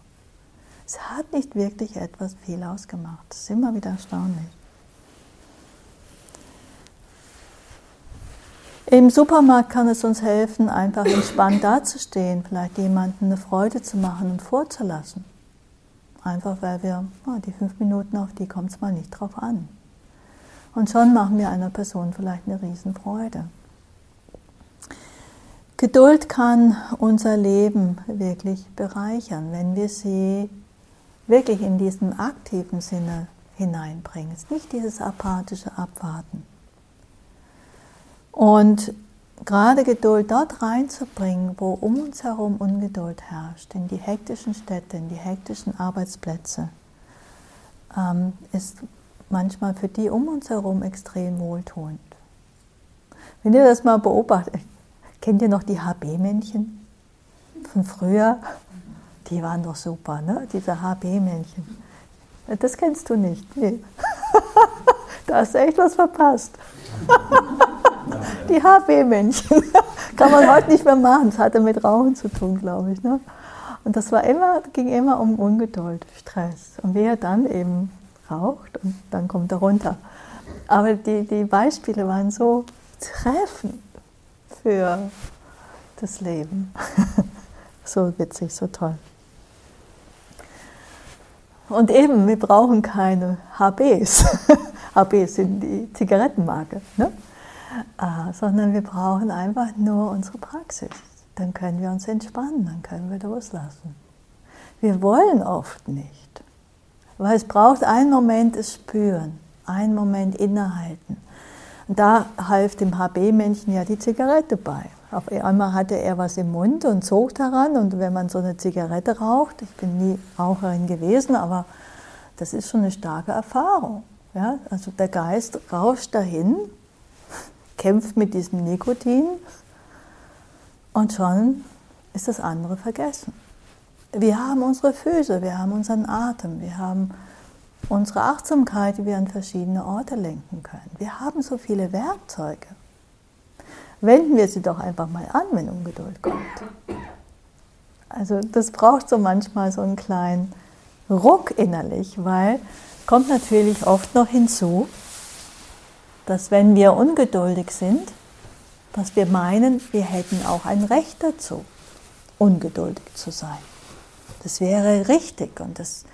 Es hat nicht wirklich etwas viel ausgemacht. Das ist immer wieder erstaunlich. Im Supermarkt kann es uns helfen, einfach entspannt dazustehen, vielleicht jemandem eine Freude zu machen und vorzulassen. Einfach weil wir, oh, die fünf Minuten, auf die kommt es mal nicht drauf an. Und schon machen wir einer Person vielleicht eine Riesenfreude. Geduld kann unser Leben wirklich bereichern, wenn wir sie wirklich in diesem aktiven Sinne hineinbringen. Es ist nicht dieses apathische Abwarten. Und gerade Geduld dort reinzubringen, wo um uns herum Ungeduld herrscht, in die hektischen Städte, in die hektischen Arbeitsplätze, ähm, ist manchmal für die um uns herum extrem wohltuend. Wenn ihr das mal beobachtet, kennt ihr noch die HB-Männchen von früher? Die waren doch super, ne? Diese HB-Männchen. Das kennst du nicht. Nee. da hast du echt was verpasst. Die HB-Männchen. Kann man heute nicht mehr machen. Das hatte mit Rauchen zu tun, glaube ich. Ne? Und das war immer, ging immer um Ungeduld, Stress. Und wer dann eben raucht und dann kommt er runter. Aber die, die Beispiele waren so treffend für das Leben. so witzig, so toll. Und eben, wir brauchen keine HBs. HBs sind die Zigarettenmarke. Ne? äh, sondern wir brauchen einfach nur unsere Praxis. Dann können wir uns entspannen, dann können wir loslassen. Wir wollen oft nicht, weil es braucht einen Moment des Spüren, einen Moment innehalten. Da half dem HB-Männchen ja die Zigarette bei. Auf einmal hatte er was im Mund und zog daran. Und wenn man so eine Zigarette raucht, ich bin nie Raucherin gewesen, aber das ist schon eine starke Erfahrung. Ja? Also der Geist rauscht dahin kämpft mit diesem Nikotin und schon ist das andere vergessen. Wir haben unsere Füße, wir haben unseren Atem, wir haben unsere Achtsamkeit, die wir an verschiedene Orte lenken können. Wir haben so viele Werkzeuge. Wenden wir sie doch einfach mal an, wenn Ungeduld kommt. Also das braucht so manchmal so einen kleinen Ruck innerlich, weil kommt natürlich oft noch hinzu, dass wenn wir ungeduldig sind, dass wir meinen, wir hätten auch ein Recht dazu, ungeduldig zu sein. Das wäre richtig und das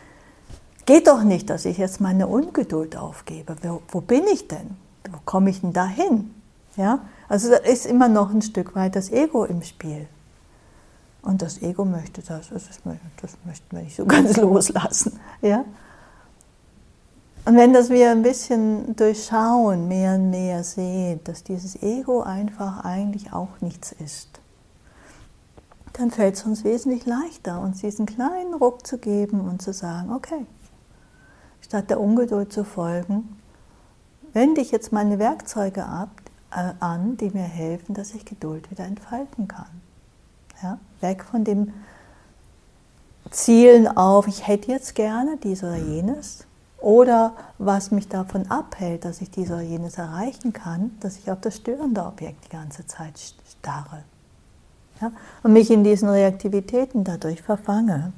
geht doch nicht, dass ich jetzt meine Ungeduld aufgebe. Wo, wo bin ich denn? Wo komme ich denn dahin? Ja? Also da ist immer noch ein Stück weit das Ego im Spiel. Und das Ego möchte das, das, das möchten wir nicht so ganz loslassen. Ja? Und wenn das wir ein bisschen durchschauen, mehr und mehr sehen, dass dieses Ego einfach eigentlich auch nichts ist, dann fällt es uns wesentlich leichter, uns diesen kleinen Ruck zu geben und zu sagen, okay, statt der Ungeduld zu folgen, wende ich jetzt meine Werkzeuge ab, äh, an, die mir helfen, dass ich Geduld wieder entfalten kann. Ja? Weg von dem Zielen auf, ich hätte jetzt gerne dies oder jenes, oder was mich davon abhält, dass ich dies oder jenes erreichen kann, dass ich auf das störende Objekt die ganze Zeit starre. Ja? Und mich in diesen Reaktivitäten dadurch verfange.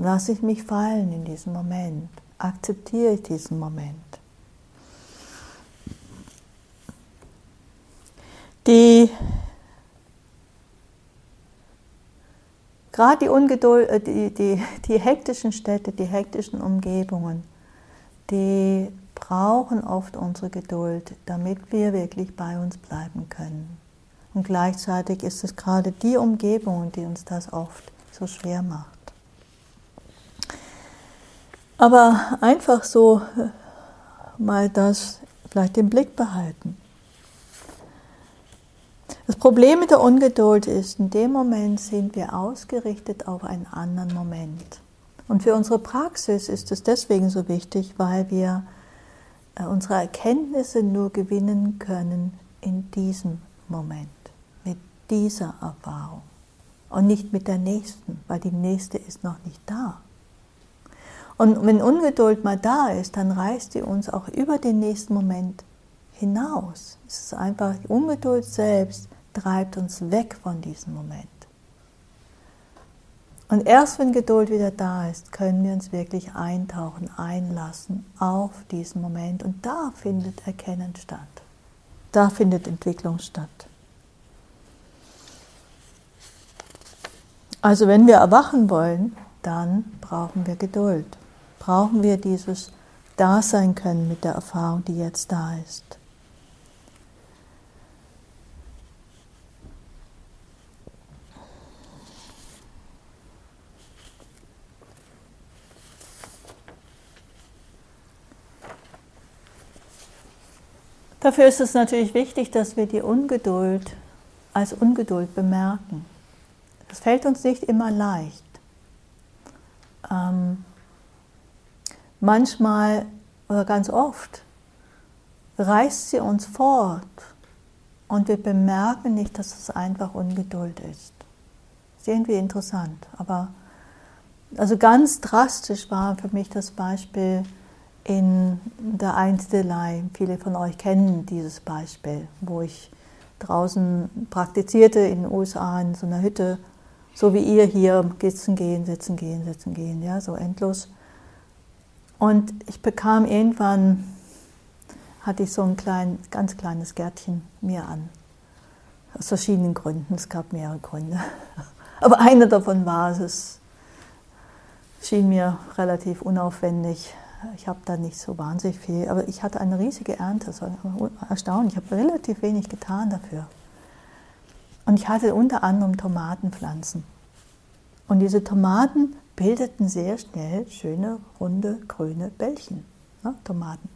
Lasse ich mich fallen in diesem Moment. Akzeptiere ich diesen Moment. Die Gerade die, Ungeduld, äh, die, die, die hektischen Städte, die hektischen Umgebungen, die brauchen oft unsere Geduld, damit wir wirklich bei uns bleiben können. Und gleichzeitig ist es gerade die Umgebung, die uns das oft so schwer macht. Aber einfach so äh, mal das vielleicht im Blick behalten. Das Problem mit der Ungeduld ist, in dem Moment sind wir ausgerichtet auf einen anderen Moment. Und für unsere Praxis ist es deswegen so wichtig, weil wir äh, unsere Erkenntnisse nur gewinnen können in diesem Moment, mit dieser Erfahrung. und nicht mit der nächsten, weil die nächste ist noch nicht da. Und wenn Ungeduld mal da ist, dann reißt die uns auch über den nächsten Moment hinaus. Es ist einfach, die Ungeduld selbst treibt uns weg von diesem Moment. Und erst wenn Geduld wieder da ist, können wir uns wirklich eintauchen, einlassen auf diesen Moment. Und da findet Erkennen statt. Da findet Entwicklung statt. Also wenn wir erwachen wollen, dann brauchen wir Geduld brauchen wir dieses Dasein können mit der Erfahrung, die jetzt da ist. Dafür ist es natürlich wichtig, dass wir die Ungeduld als Ungeduld bemerken. Das fällt uns nicht immer leicht. Ähm, manchmal oder ganz oft reißt sie uns fort und wir bemerken nicht, dass es einfach Ungeduld ist. Das ist irgendwie interessant, aber also ganz drastisch war für mich das Beispiel in der Einstelei. Viele von euch kennen dieses Beispiel, wo ich draußen praktizierte in den USA in so einer Hütte, so wie ihr hier sitzen gehen, sitzen gehen, sitzen gehen, ja, so endlos. Und ich bekam irgendwann, hatte ich so ein klein, ganz kleines Gärtchen mir an. Aus verschiedenen Gründen, es gab mehrere Gründe. Aber einer davon war, es schien mir relativ unaufwendig. Ich habe da nicht so wahnsinnig viel, aber ich hatte eine riesige Ernte, das war erstaunlich. Ich habe relativ wenig getan dafür. Und ich hatte unter anderem Tomatenpflanzen. Und diese Tomaten bildeten sehr schnell schöne, runde, grüne Bällchen, ne, Tomaten.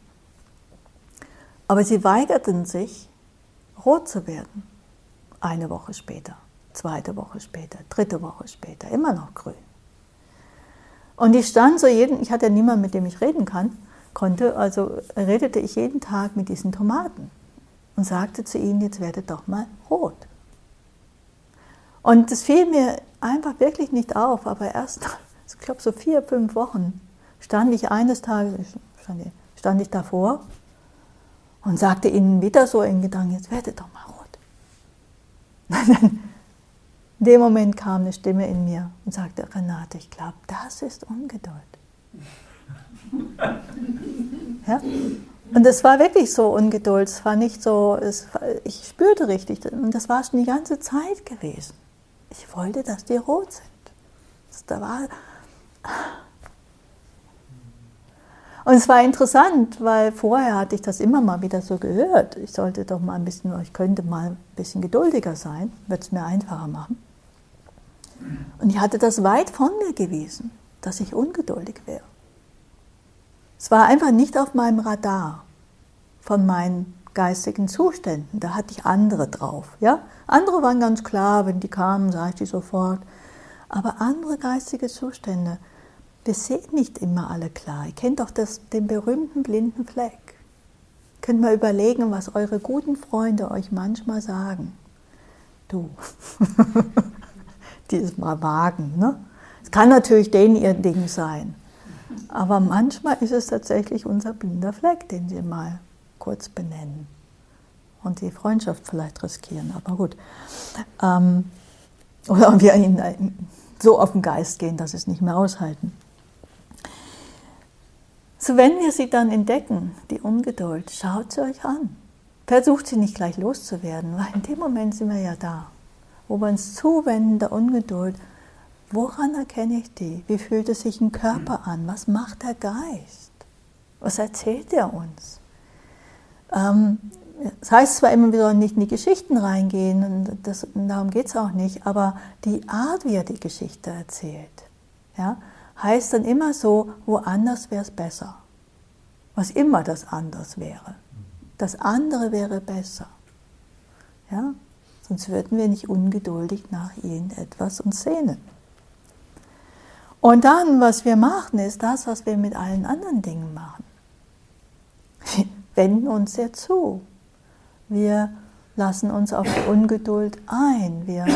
Aber sie weigerten sich, rot zu werden. Eine Woche später, zweite Woche später, dritte Woche später, immer noch grün. Und ich stand so jeden, ich hatte ja niemanden, mit dem ich reden kann, konnte, also redete ich jeden Tag mit diesen Tomaten und sagte zu ihnen, jetzt werdet doch mal rot. Und es fiel mir einfach wirklich nicht auf, aber erst ich glaube so vier, fünf Wochen, stand ich eines Tages, stand stand ich davor und sagte ihnen wieder so in Gedanken, jetzt werdet doch mal rot. in dem Moment kam eine Stimme in mir und sagte, Renate, ich glaube, das ist Ungeduld. ja? Und es war wirklich so Ungeduld, es war nicht so, es, ich spürte richtig, und das war schon die ganze Zeit gewesen. Ich wollte, dass die rot sind. Da war und es war interessant, weil vorher hatte ich das immer mal wieder so gehört. Ich sollte doch mal ein bisschen, ich könnte mal ein bisschen geduldiger sein, wird es mir einfacher machen. Und ich hatte das weit von mir gewesen, dass ich ungeduldig wäre. Es war einfach nicht auf meinem Radar von meinen geistigen Zuständen. Da hatte ich andere drauf. Ja? Andere waren ganz klar, wenn die kamen, sah ich die sofort. Aber andere geistige Zustände, wir sehen nicht immer alle klar. Ihr kennt doch das, den berühmten blinden Fleck. Könnt mal überlegen, was eure guten Freunde euch manchmal sagen. Du, dieses Mal wagen. Ne? Es kann natürlich denen ihr Ding sein. Aber manchmal ist es tatsächlich unser blinder Fleck, den sie mal kurz benennen. Und die Freundschaft vielleicht riskieren, aber gut. Ähm, oder wir ihnen so auf den Geist gehen, dass sie es nicht mehr aushalten. So, wenn wir sie dann entdecken, die Ungeduld, schaut sie euch an. Versucht sie nicht gleich loszuwerden, weil in dem Moment sind wir ja da, wo wir uns zuwenden der Ungeduld. Woran erkenne ich die? Wie fühlt es sich im Körper an? Was macht der Geist? Was erzählt er uns? Ähm, das heißt zwar immer, wir sollen nicht in die Geschichten reingehen, und, das, darum geht es auch nicht, aber die Art, wie er die Geschichte erzählt, ja, heißt dann immer so, woanders wäre es besser. Was immer das anders wäre. Das andere wäre besser. Ja? Sonst würden wir nicht ungeduldig nach irgendetwas uns sehnen. Und dann, was wir machen, ist das, was wir mit allen anderen Dingen machen. Wir wenden uns sehr zu. Wir lassen uns auf die Ungeduld ein. Wir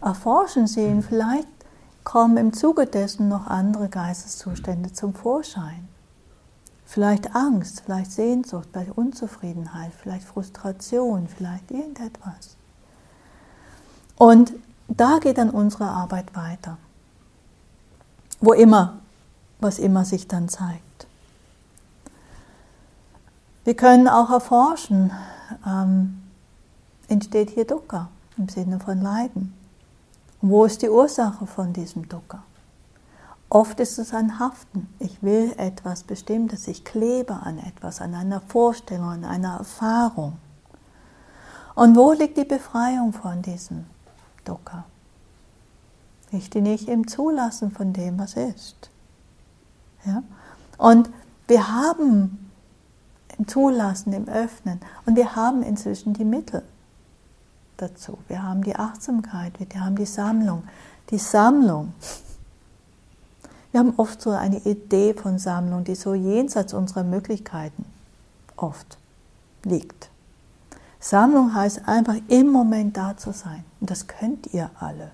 erforschen sie und vielleicht kommen im Zuge dessen noch andere Geisteszustände zum Vorschein. Vielleicht Angst, vielleicht Sehnsucht, vielleicht Unzufriedenheit, vielleicht Frustration, vielleicht irgendetwas. Und da geht dann unsere Arbeit weiter. Wo immer, was immer sich dann zeigt. Wir können auch erforschen, ähm, entsteht hier Dukkha im Sinne von Leiden. Wo ist die Ursache von diesem Dukkha? Oft ist es ein Haften. Ich will etwas Bestimmtes, ich klebe an etwas, an einer Vorstellung, an einer Erfahrung. Und wo liegt die Befreiung von diesem Dukkha? Liegt die nicht im Zulassen von dem, was ist? Ja? Und wir haben im Zulassen, im Öffnen, und wir haben inzwischen die Mittel dazu. Wir haben die Achtsamkeit, wir haben die Sammlung. Die Sammlung. Wir haben oft so eine Idee von Sammlung, die so jenseits unserer Möglichkeiten oft liegt. Sammlung heißt einfach im Moment da zu sein. Und das könnt ihr alle.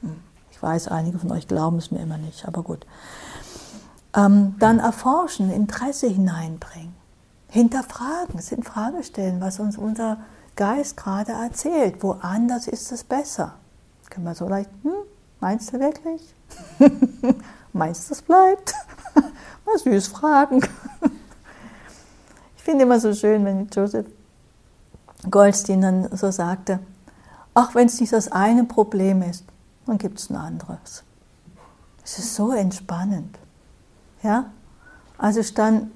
Hm. Ich weiß, einige von euch glauben es mir immer nicht, aber gut. Ähm, dann erforschen, Interesse hineinbringen, hinterfragen, es in Frage stellen, was uns unser Geist gerade erzählt. Woanders ist es besser. Können wir so leicht, hm, meinst du wirklich? meinst du, es bleibt? Mal süß fragen. ich finde immer so schön, wenn Joseph Goldstein dann so sagte, ach, wenn es nicht das eine Problem ist, dann gibt es ein anderes. Es ist so entspannend. Ja? Also stand,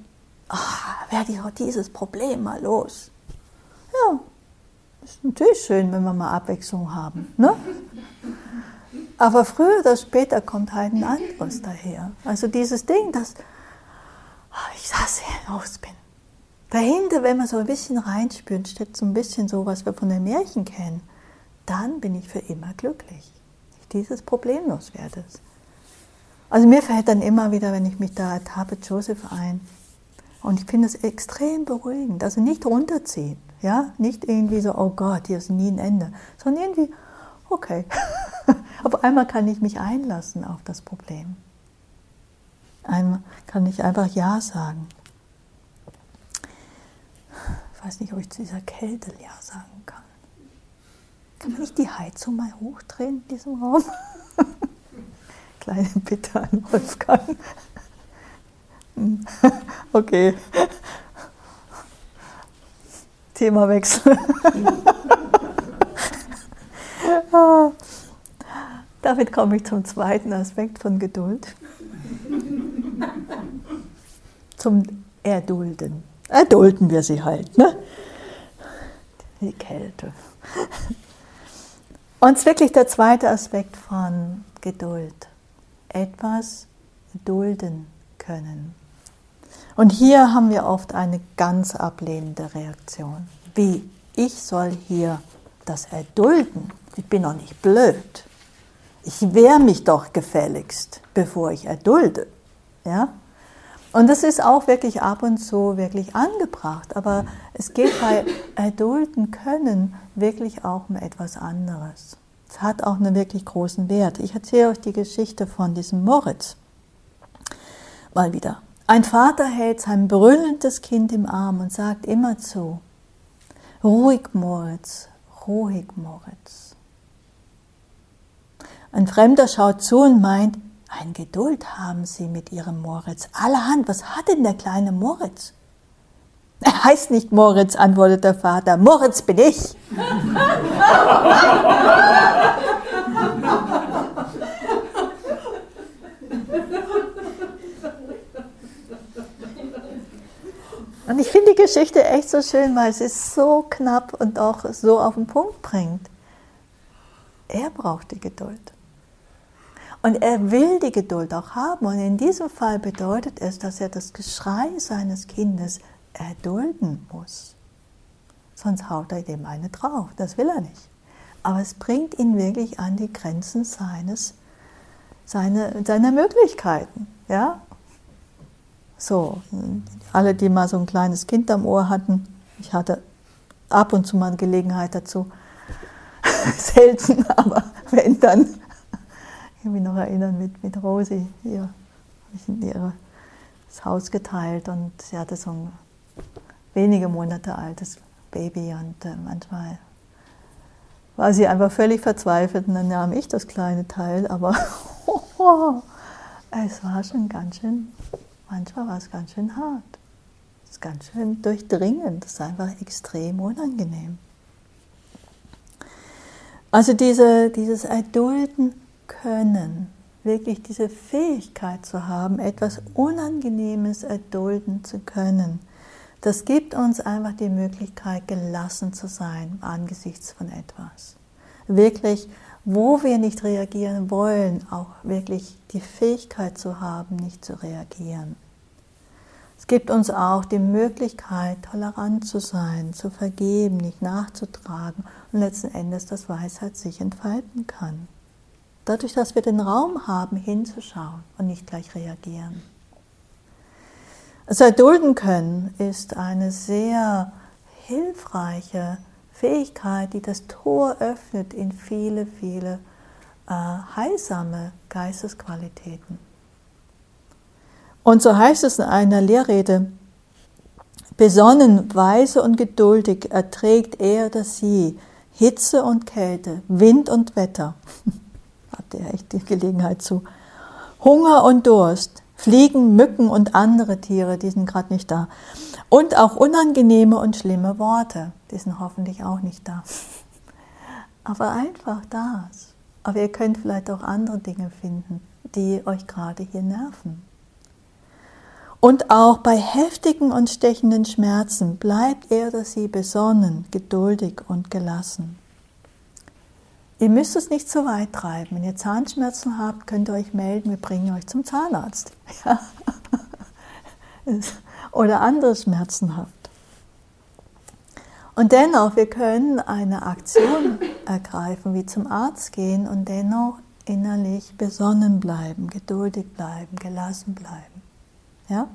ach, werde ich auch dieses Problem mal los. Ja, ist natürlich schön, wenn wir mal Abwechslung haben. Ne? Aber früher oder später kommt halt ein anderes daher. Also dieses Ding, dass ah, ich das hier los bin. Dahinter, wenn man so ein bisschen reinspürt, steht so ein bisschen so, was wir von den Märchen kennen. Dann bin ich für immer glücklich. Ich dieses Problem loswerde. Also mir fällt dann immer wieder, wenn ich mich da ertappe, Joseph ein. Und ich finde es extrem beruhigend. Also nicht runterziehen. Ja, nicht irgendwie so, oh Gott, hier ist nie ein Ende, sondern irgendwie, okay, auf einmal kann ich mich einlassen auf das Problem. Einmal kann ich einfach Ja sagen. Ich weiß nicht, ob ich zu dieser Kälte Ja sagen kann. Kann man nicht die Heizung mal hochdrehen in diesem Raum? Kleine Bitte an Wolfgang. Okay. Themawechsel. ah, damit komme ich zum zweiten Aspekt von Geduld. Zum Erdulden. Erdulden wir sie halt, ne? Die Kälte. Und wirklich der zweite Aspekt von Geduld. Etwas dulden können. Und hier haben wir oft eine ganz ablehnende Reaktion. Wie, ich soll hier das erdulden? Ich bin doch nicht blöd. Ich wehre mich doch gefälligst, bevor ich erdulde. Ja? Und das ist auch wirklich ab und zu wirklich angebracht. Aber es geht bei erdulden können wirklich auch um etwas anderes. Es hat auch einen wirklich großen Wert. Ich erzähle euch die Geschichte von diesem Moritz. Mal wieder. Ein Vater hält sein brüllendes Kind im Arm und sagt immer zu, ruhig Moritz, ruhig Moritz. Ein Fremder schaut zu und meint, ein Geduld haben Sie mit Ihrem Moritz. Allerhand, was hat denn der kleine Moritz? Er heißt nicht Moritz, antwortet der Vater. Moritz bin ich. Und ich finde die Geschichte echt so schön, weil sie es so knapp und auch so auf den Punkt bringt. Er braucht die Geduld. Und er will die Geduld auch haben. Und in diesem Fall bedeutet es, dass er das Geschrei seines Kindes erdulden muss. Sonst haut er dem eine drauf. Das will er nicht. Aber es bringt ihn wirklich an die Grenzen seines, seine, seiner Möglichkeiten. Ja? So, alle, die mal so ein kleines Kind am Ohr hatten, ich hatte ab und zu mal eine Gelegenheit dazu. Selten, aber wenn dann. Ich kann mich noch erinnern mit, mit Rosi, hier habe ich in ihre, das Haus geteilt und sie hatte so ein wenige Monate altes Baby und äh, manchmal war sie einfach völlig verzweifelt und dann nahm ich das kleine Teil, aber es war schon ganz schön, manchmal war es ganz schön hart. Es ist ganz schön durchdringend, es ist einfach extrem unangenehm. Also diese, dieses Erdulden können, wirklich diese Fähigkeit zu haben, etwas Unangenehmes erdulden zu können, das gibt uns einfach die Möglichkeit, gelassen zu sein angesichts von etwas. Wirklich, wo wir nicht reagieren wollen, auch wirklich die Fähigkeit zu haben, nicht zu reagieren. Es gibt uns auch die Möglichkeit, tolerant zu sein, zu vergeben, nicht nachzutragen und letzten Endes, dass Weisheit sich entfalten kann. Dadurch, dass wir den Raum haben, hinzuschauen und nicht gleich reagieren. Es erdulden können ist eine sehr hilfreiche Fähigkeit, die das Tor öffnet in viele, viele äh, heilsame Geistesqualitäten. Und so heißt es in einer Lehrrede, besonnen, weise und geduldig erträgt er oder sie Hitze und Kälte, Wind und Wetter. Habt ihr echt die Gelegenheit zu. Hunger und Durst, Fliegen, Mücken und andere Tiere, die sind gerade nicht da. Und auch unangenehme und schlimme Worte, die sind hoffentlich auch nicht da. Aber einfach das. Aber ihr könnt vielleicht auch andere Dinge finden, die euch gerade hier nerven. Und auch bei heftigen und stechenden Schmerzen bleibt er oder sie besonnen, geduldig und gelassen. Ihr müsst es nicht so weit treiben. Wenn ihr Zahnschmerzen habt, könnt ihr euch melden, wir bringen euch zum Zahnarzt. Ja. Oder andere Schmerzen habt. Und dennoch, wir können eine Aktion ergreifen, wie zum Arzt gehen und dennoch innerlich besonnen bleiben, geduldig bleiben, gelassen bleiben. Ja?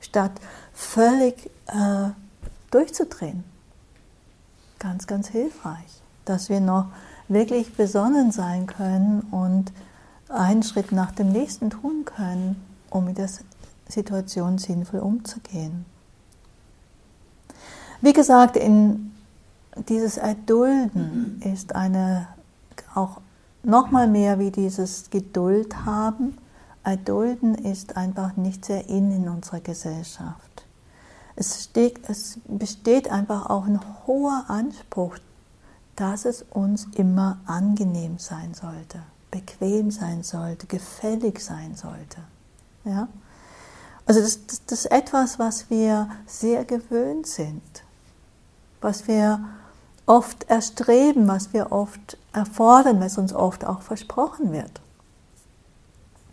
Statt völlig äh, durchzudrehen. Ganz, ganz hilfreich, dass wir noch wirklich besonnen sein können und einen Schritt nach dem nächsten tun können, um mit der Situation sinnvoll umzugehen. Wie gesagt, in dieses Erdulden ist eine auch nochmal mehr wie dieses Geduld haben. Erdulden ist einfach nicht sehr in in unserer Gesellschaft. Es, steht, es besteht einfach auch ein hoher Anspruch dass es uns immer angenehm sein sollte, bequem sein sollte, gefällig sein sollte. Ja? Also das, das, das ist etwas, was wir sehr gewöhnt sind, was wir oft erstreben, was wir oft erfordern, was uns oft auch versprochen wird.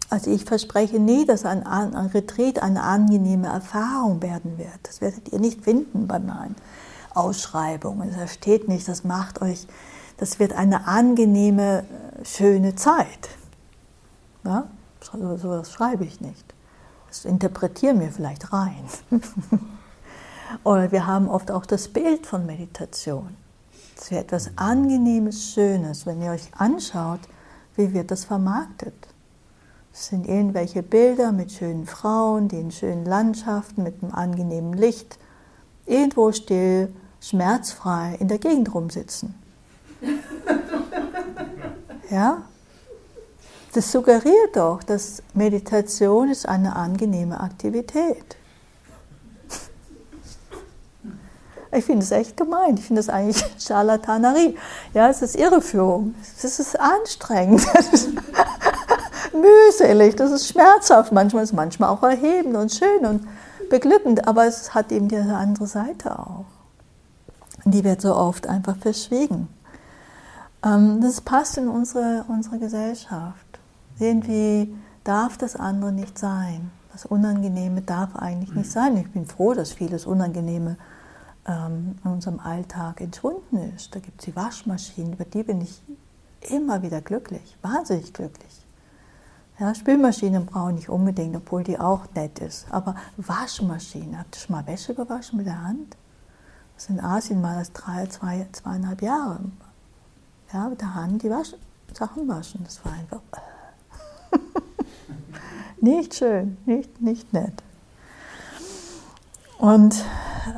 Also ich verspreche nie, dass ein, ein Retreat eine angenehme Erfahrung werden wird. Das werdet ihr nicht finden bei meinen Ausschreibungen. Da steht nicht, das macht euch, das wird eine angenehme, schöne Zeit. Ja? So, so das schreibe ich nicht. Das interpretieren wir vielleicht rein. Oder wir haben oft auch das Bild von Meditation. Es wird etwas Angenehmes, Schönes. Wenn ihr euch anschaut, wie wird das vermarktet? Es sind irgendwelche Bilder mit schönen Frauen, die in schönen Landschaften, mit einem angenehmen Licht, irgendwo still schmerzfrei in der Gegend rumsitzen. Ja? Das suggeriert doch, dass Meditation ist eine angenehme Aktivität. Ich finde es echt gemein. Ich finde es eigentlich Charlatanerie. Ja, es ist Irreführung. Es ist anstrengend. Ist mühselig. Das ist schmerzhaft. Manchmal ist es manchmal auch erhebend und schön und beglückend. Aber es hat eben diese andere Seite auch die wird so oft einfach verschwiegen. Ähm, das passt in unsere, unsere Gesellschaft. Irgendwie darf das andere nicht sein. Das Unangenehme darf eigentlich nicht sein. Ich bin froh, dass vieles Unangenehme ähm, in unserem Alltag entschwunden ist. Da gibt es die Waschmaschinen, über die bin ich immer wieder glücklich, wahnsinnig glücklich. Ja, Spülmaschinen brauche ich nicht unbedingt, obwohl die auch nett ist. Aber Waschmaschine, habt ihr schon mal Wäsche gewaschen mit der Hand? Das in Asien war das drei, zwei, zweieinhalb Jahre. Ja, mit der Hand die Wasch Sachen waschen. Das war einfach nicht schön, nicht, nicht nett. Und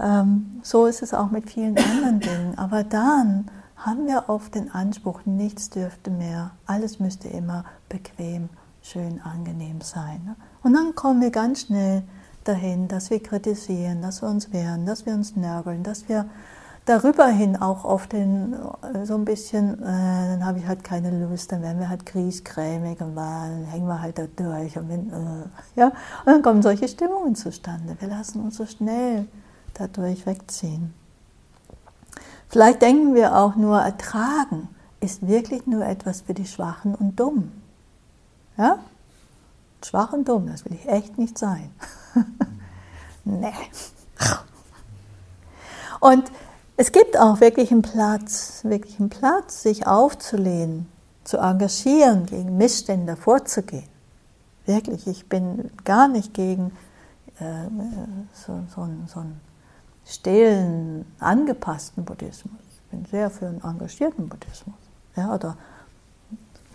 ähm, so ist es auch mit vielen anderen Dingen. Aber dann haben wir oft den Anspruch, nichts dürfte mehr, alles müsste immer bequem, schön, angenehm sein. Ne? Und dann kommen wir ganz schnell dahin, dass wir kritisieren, dass wir uns wehren, dass wir uns nörgeln, dass wir darüber hin auch oft den, äh, so ein bisschen, äh, dann habe ich halt keine Lust, dann werden wir halt griesgrämig und dann hängen wir halt da durch. Und, wenn, äh, ja? und dann kommen solche Stimmungen zustande. Wir lassen uns so schnell dadurch wegziehen. Vielleicht denken wir auch nur, ertragen ist wirklich nur etwas für die Schwachen und Dummen. Ja? Schwach und dumm, das will ich echt nicht sein. nee. Und es gibt auch wirklich einen Platz, wirklich einen Platz, sich aufzulehnen, zu engagieren, gegen Missstände vorzugehen. Wirklich, ich bin gar nicht gegen äh, so, so, so einen stillen, angepassten Buddhismus. Ich bin sehr für einen engagierten Buddhismus. Ja, oder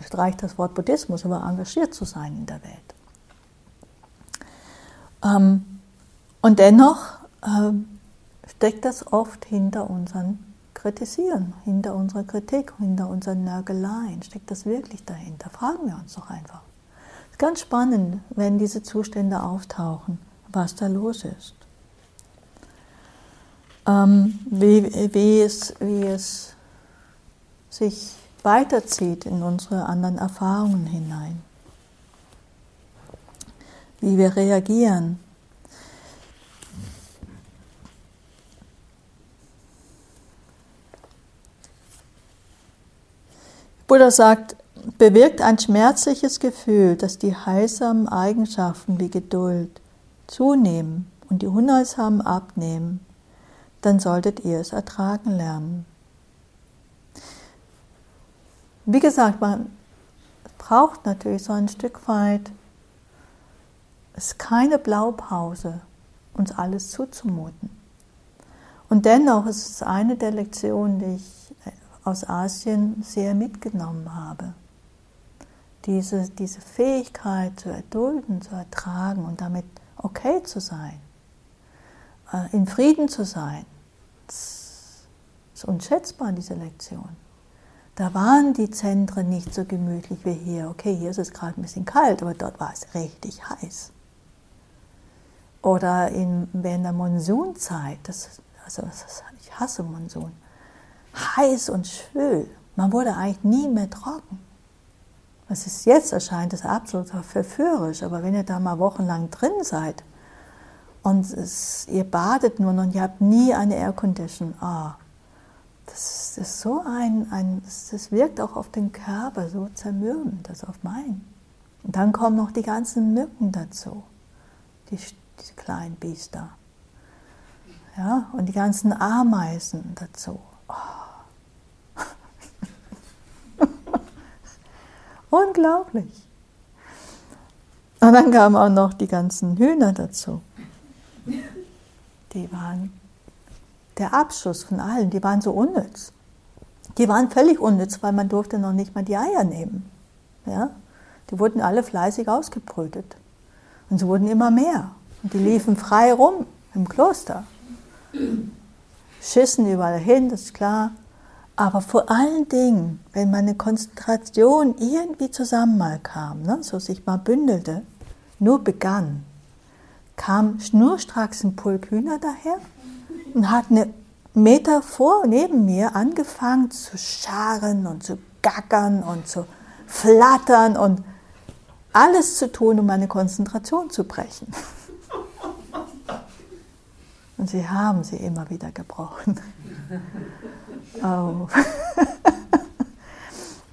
streicht das Wort Buddhismus, aber engagiert zu sein in der Welt. Ähm, und dennoch ähm, steckt das oft hinter unseren Kritisieren, hinter unserer Kritik, hinter unseren Nörgeleien. Steckt das wirklich dahinter? Fragen wir uns doch einfach. Es ist ganz spannend, wenn diese Zustände auftauchen, was da los ist. Ähm, wie, wie, es, wie es sich weiterzieht in unsere anderen Erfahrungen hinein. Wie wir reagieren Buddha sagt, bewirkt ein schmerzliches Gefühl, dass die heilsamen Eigenschaften wie Geduld zunehmen und die Unheilsamen abnehmen, dann solltet ihr es ertragen lernen. Wie gesagt, man braucht natürlich so ein Stück weit, es ist keine Blaupause, uns alles zuzumuten. Und dennoch ist es eine der Lektionen, die ich aus Asien sehr mitgenommen habe. Diese, diese Fähigkeit zu erdulden, zu ertragen und damit okay zu sein, äh, in Frieden zu sein, das ist unschätzbar, diese Lektion. Da waren die Zentren nicht so gemütlich wie hier. Okay, hier ist es gerade ein bisschen kalt, aber dort war es richtig heiß. Oder in, während der Monsunzeit, das, also ich hasse Monsun, heiß und schwül. Man wurde eigentlich nie mehr trocken. Was ist jetzt erscheint, ist absolut verführerisch, aber wenn ihr da mal wochenlang drin seid und es, ihr badet nun und ihr habt nie eine Aircondition, ah, das ist so ein, ein das wirkt auch auf den Körper so zermürbend, das auf meinen. Und dann kommen noch die ganzen Mücken dazu, die, diese kleinen Biester. Ja, und die ganzen Ameisen dazu. Oh. Unglaublich. Und dann kamen auch noch die ganzen Hühner dazu. Die waren der Abschuss von allen, die waren so unnütz. Die waren völlig unnütz, weil man durfte noch nicht mal die Eier nehmen. Ja? Die wurden alle fleißig ausgebrütet. Und sie wurden immer mehr. Und die liefen frei rum im Kloster. Schissen überall hin, das ist klar. Aber vor allen Dingen, wenn meine Konzentration irgendwie zusammen mal kam, ne, so sich mal bündelte, nur begann, kam schnurstracks ein Pulk Hühner daher und hat eine Meter vor neben mir angefangen zu scharen und zu gackern und zu flattern und alles zu tun, um meine Konzentration zu brechen. Und sie haben sie immer wieder gebrochen. Oh.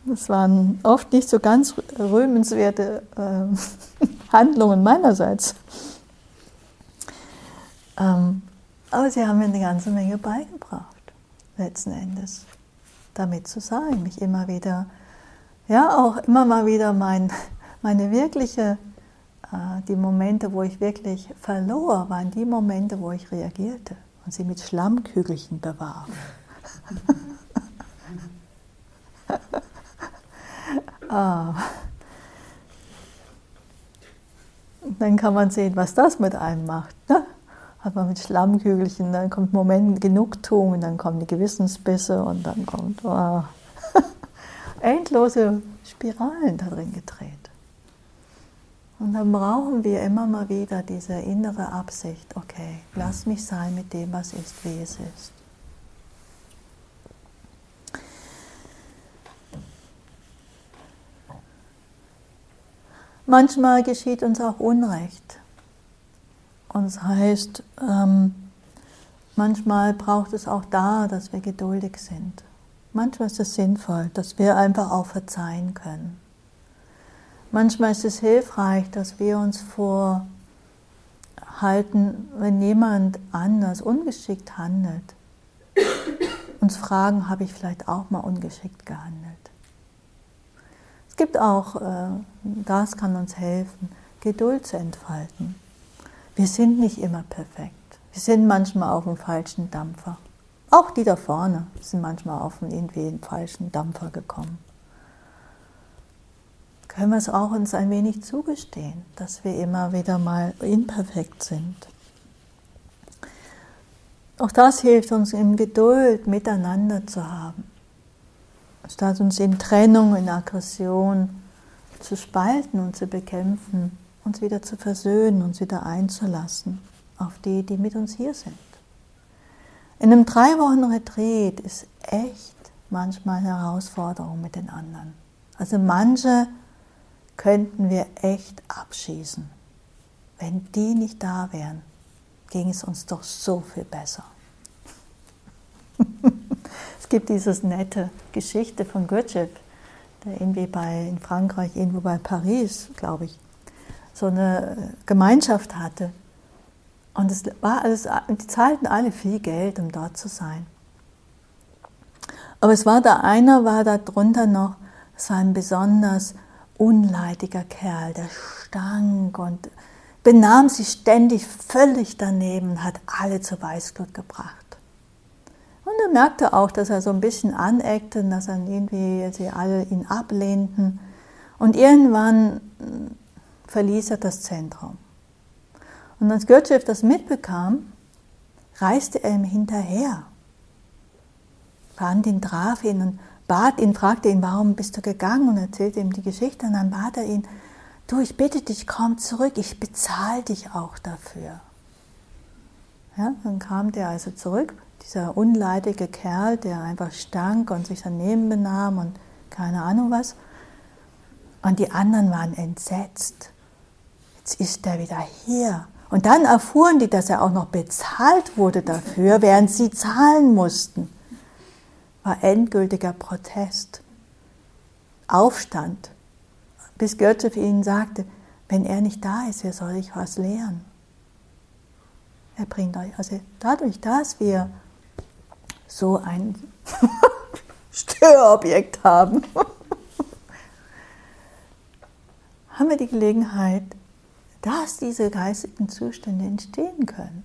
Das waren oft nicht so ganz rühmenswerte äh, Handlungen meinerseits. Ähm, aber sie haben mir eine ganze Menge beigebracht, letzten Endes, damit zu sein, mich immer wieder, ja, auch immer mal wieder mein, meine wirkliche, äh, die Momente, wo ich wirklich verlor, waren die Momente, wo ich reagierte. und sie mit Schlammkügelchen bewarf. ah. Dann kann man sehen, was das mit einem macht. Ne? Hat man mit Schlammkügelchen, dann kommt Moment Genugtuung, und dann kommen die Gewissensbisse und dann kommt oh, endlose Spiralen da drin gedreht. Und dann brauchen wir immer mal wieder diese innere Absicht, okay, lass mich sein mit dem, was ist, wie es ist. Manchmal geschieht uns auch Unrecht. Und das heißt, ähm, manchmal braucht es auch da, dass wir geduldig sind. Manchmal ist es sinnvoll, dass wir einfach auch verzeihen können. Manchmal ist es hilfreich, dass wir uns vorhalten, wenn jemand anders ungeschickt handelt, uns fragen, habe ich vielleicht auch mal ungeschickt gehandelt. Es gibt auch, äh, das kann uns helfen, Geduld zu entfalten. Wir sind nicht immer perfekt. Wir sind manchmal auf dem falschen Dampfer. Auch die da vorne sind manchmal auf einen irgendwie einen falschen Dampfer gekommen können wir es auch uns ein wenig zugestehen, dass wir immer wieder mal imperfekt sind. Auch das hilft uns in Geduld miteinander zu haben, statt uns in Trennung, in Aggression zu spalten und zu bekämpfen, uns wieder zu versöhnen, uns wieder einzulassen auf die, die mit uns hier sind. In einem drei Wochen Retreat ist echt manchmal eine Herausforderung mit den anderen. Also manche könnten wir echt abschießen. Wenn die nicht da wären, ging es uns doch so viel besser. es gibt diese nette Geschichte von Gurdjieff, der irgendwie bei, in Frankreich, irgendwo bei Paris, glaube ich, so eine Gemeinschaft hatte. Und es war alles, die zahlten alle viel Geld, um dort zu sein. Aber es war da einer, war da drunter noch, es war ein besonders unleidiger Kerl, der stank und benahm sich ständig völlig daneben, hat alle zur Weißglut gebracht. Und er merkte auch, dass er so ein bisschen aneckte, dass er irgendwie sie alle ihn ablehnten. Und irgendwann verließ er das Zentrum. Und als Gurdjieff das mitbekam, reiste er ihm hinterher, fand ihn, traf ihn und bat ihn, fragte ihn, warum bist du gegangen und erzählte ihm die Geschichte. Und dann bat er ihn, du, ich bitte dich, komm zurück, ich bezahle dich auch dafür. Ja, dann kam der also zurück, dieser unleidige Kerl, der einfach stank und sich daneben benahm und keine Ahnung was. Und die anderen waren entsetzt. Jetzt ist er wieder hier. Und dann erfuhren die, dass er auch noch bezahlt wurde dafür, während sie zahlen mussten war endgültiger Protest, Aufstand, bis Goethe für ihn sagte, wenn er nicht da ist, wer soll ich was lehren? Er bringt euch, also dadurch, dass wir so ein Störobjekt haben, haben wir die Gelegenheit, dass diese geistigen Zustände entstehen können.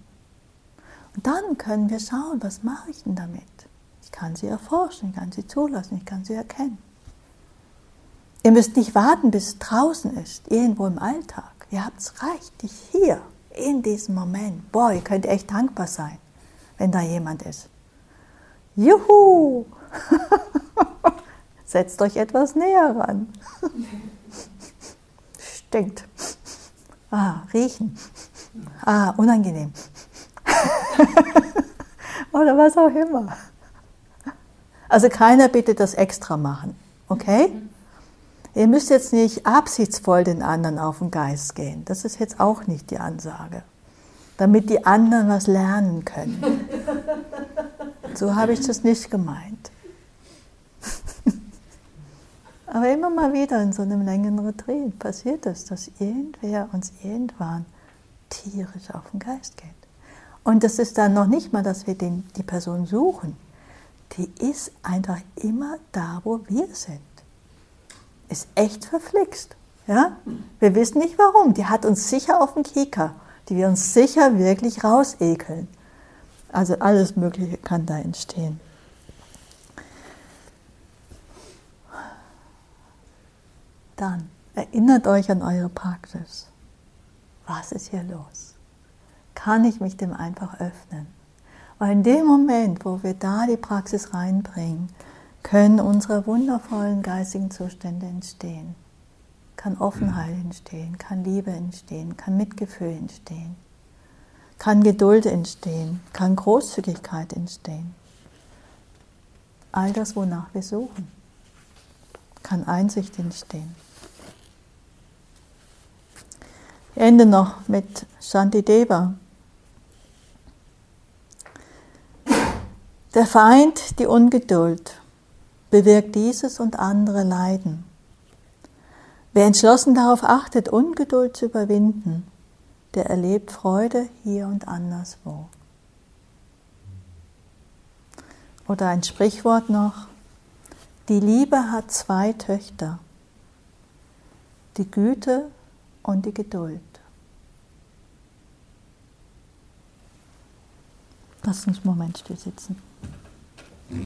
Und dann können wir schauen, was mache ich denn damit? Ich kann sie erforschen, ich kann sie zulassen, ich kann sie erkennen. Ihr müsst nicht warten, bis es draußen ist, irgendwo im Alltag. Ihr habt es reichlich hier, in diesem Moment. Boah, ihr könnt echt dankbar sein, wenn da jemand ist. Juhu! Setzt euch etwas näher ran. Stinkt. Ah, riechen. Ah, unangenehm. Oder was auch immer. Also keiner bitte das extra machen, okay? Ihr müsst jetzt nicht absichtsvoll den anderen auf den Geist gehen. Das ist jetzt auch nicht die Ansage. Damit die anderen was lernen können. So habe ich das nicht gemeint. Aber immer mal wieder in so einem längeren Retreat passiert es, dass irgendwer uns irgendwann tierisch auf den Geist geht. Und das ist dann noch nicht mal, dass wir den, die Person suchen die ist einfach immer da, wo wir sind. Ist echt verflixt. Ja? Wir wissen nicht warum. Die hat uns sicher auf dem Kieker, die wir uns sicher wirklich rausekeln. Also alles Mögliche kann da entstehen. Dann erinnert euch an eure Praxis. Was ist hier los? Kann ich mich dem einfach öffnen? Weil in dem Moment, wo wir da die Praxis reinbringen, können unsere wundervollen geistigen Zustände entstehen. Kann Offenheit entstehen, kann Liebe entstehen, kann Mitgefühl entstehen kann Geduld entstehen, kann Großzügigkeit entstehen. All das, wonach wir suchen, kann Einsicht entstehen. Ende noch mit Shantideva. Der Feind, die Ungeduld, bewirkt dieses und andere Leiden. Wer entschlossen darauf achtet, Ungeduld zu überwinden, der erlebt Freude hier und anderswo. Oder ein Sprichwort noch, die Liebe hat zwei Töchter, die Güte und die Geduld. Lass uns einen Moment still sitzen.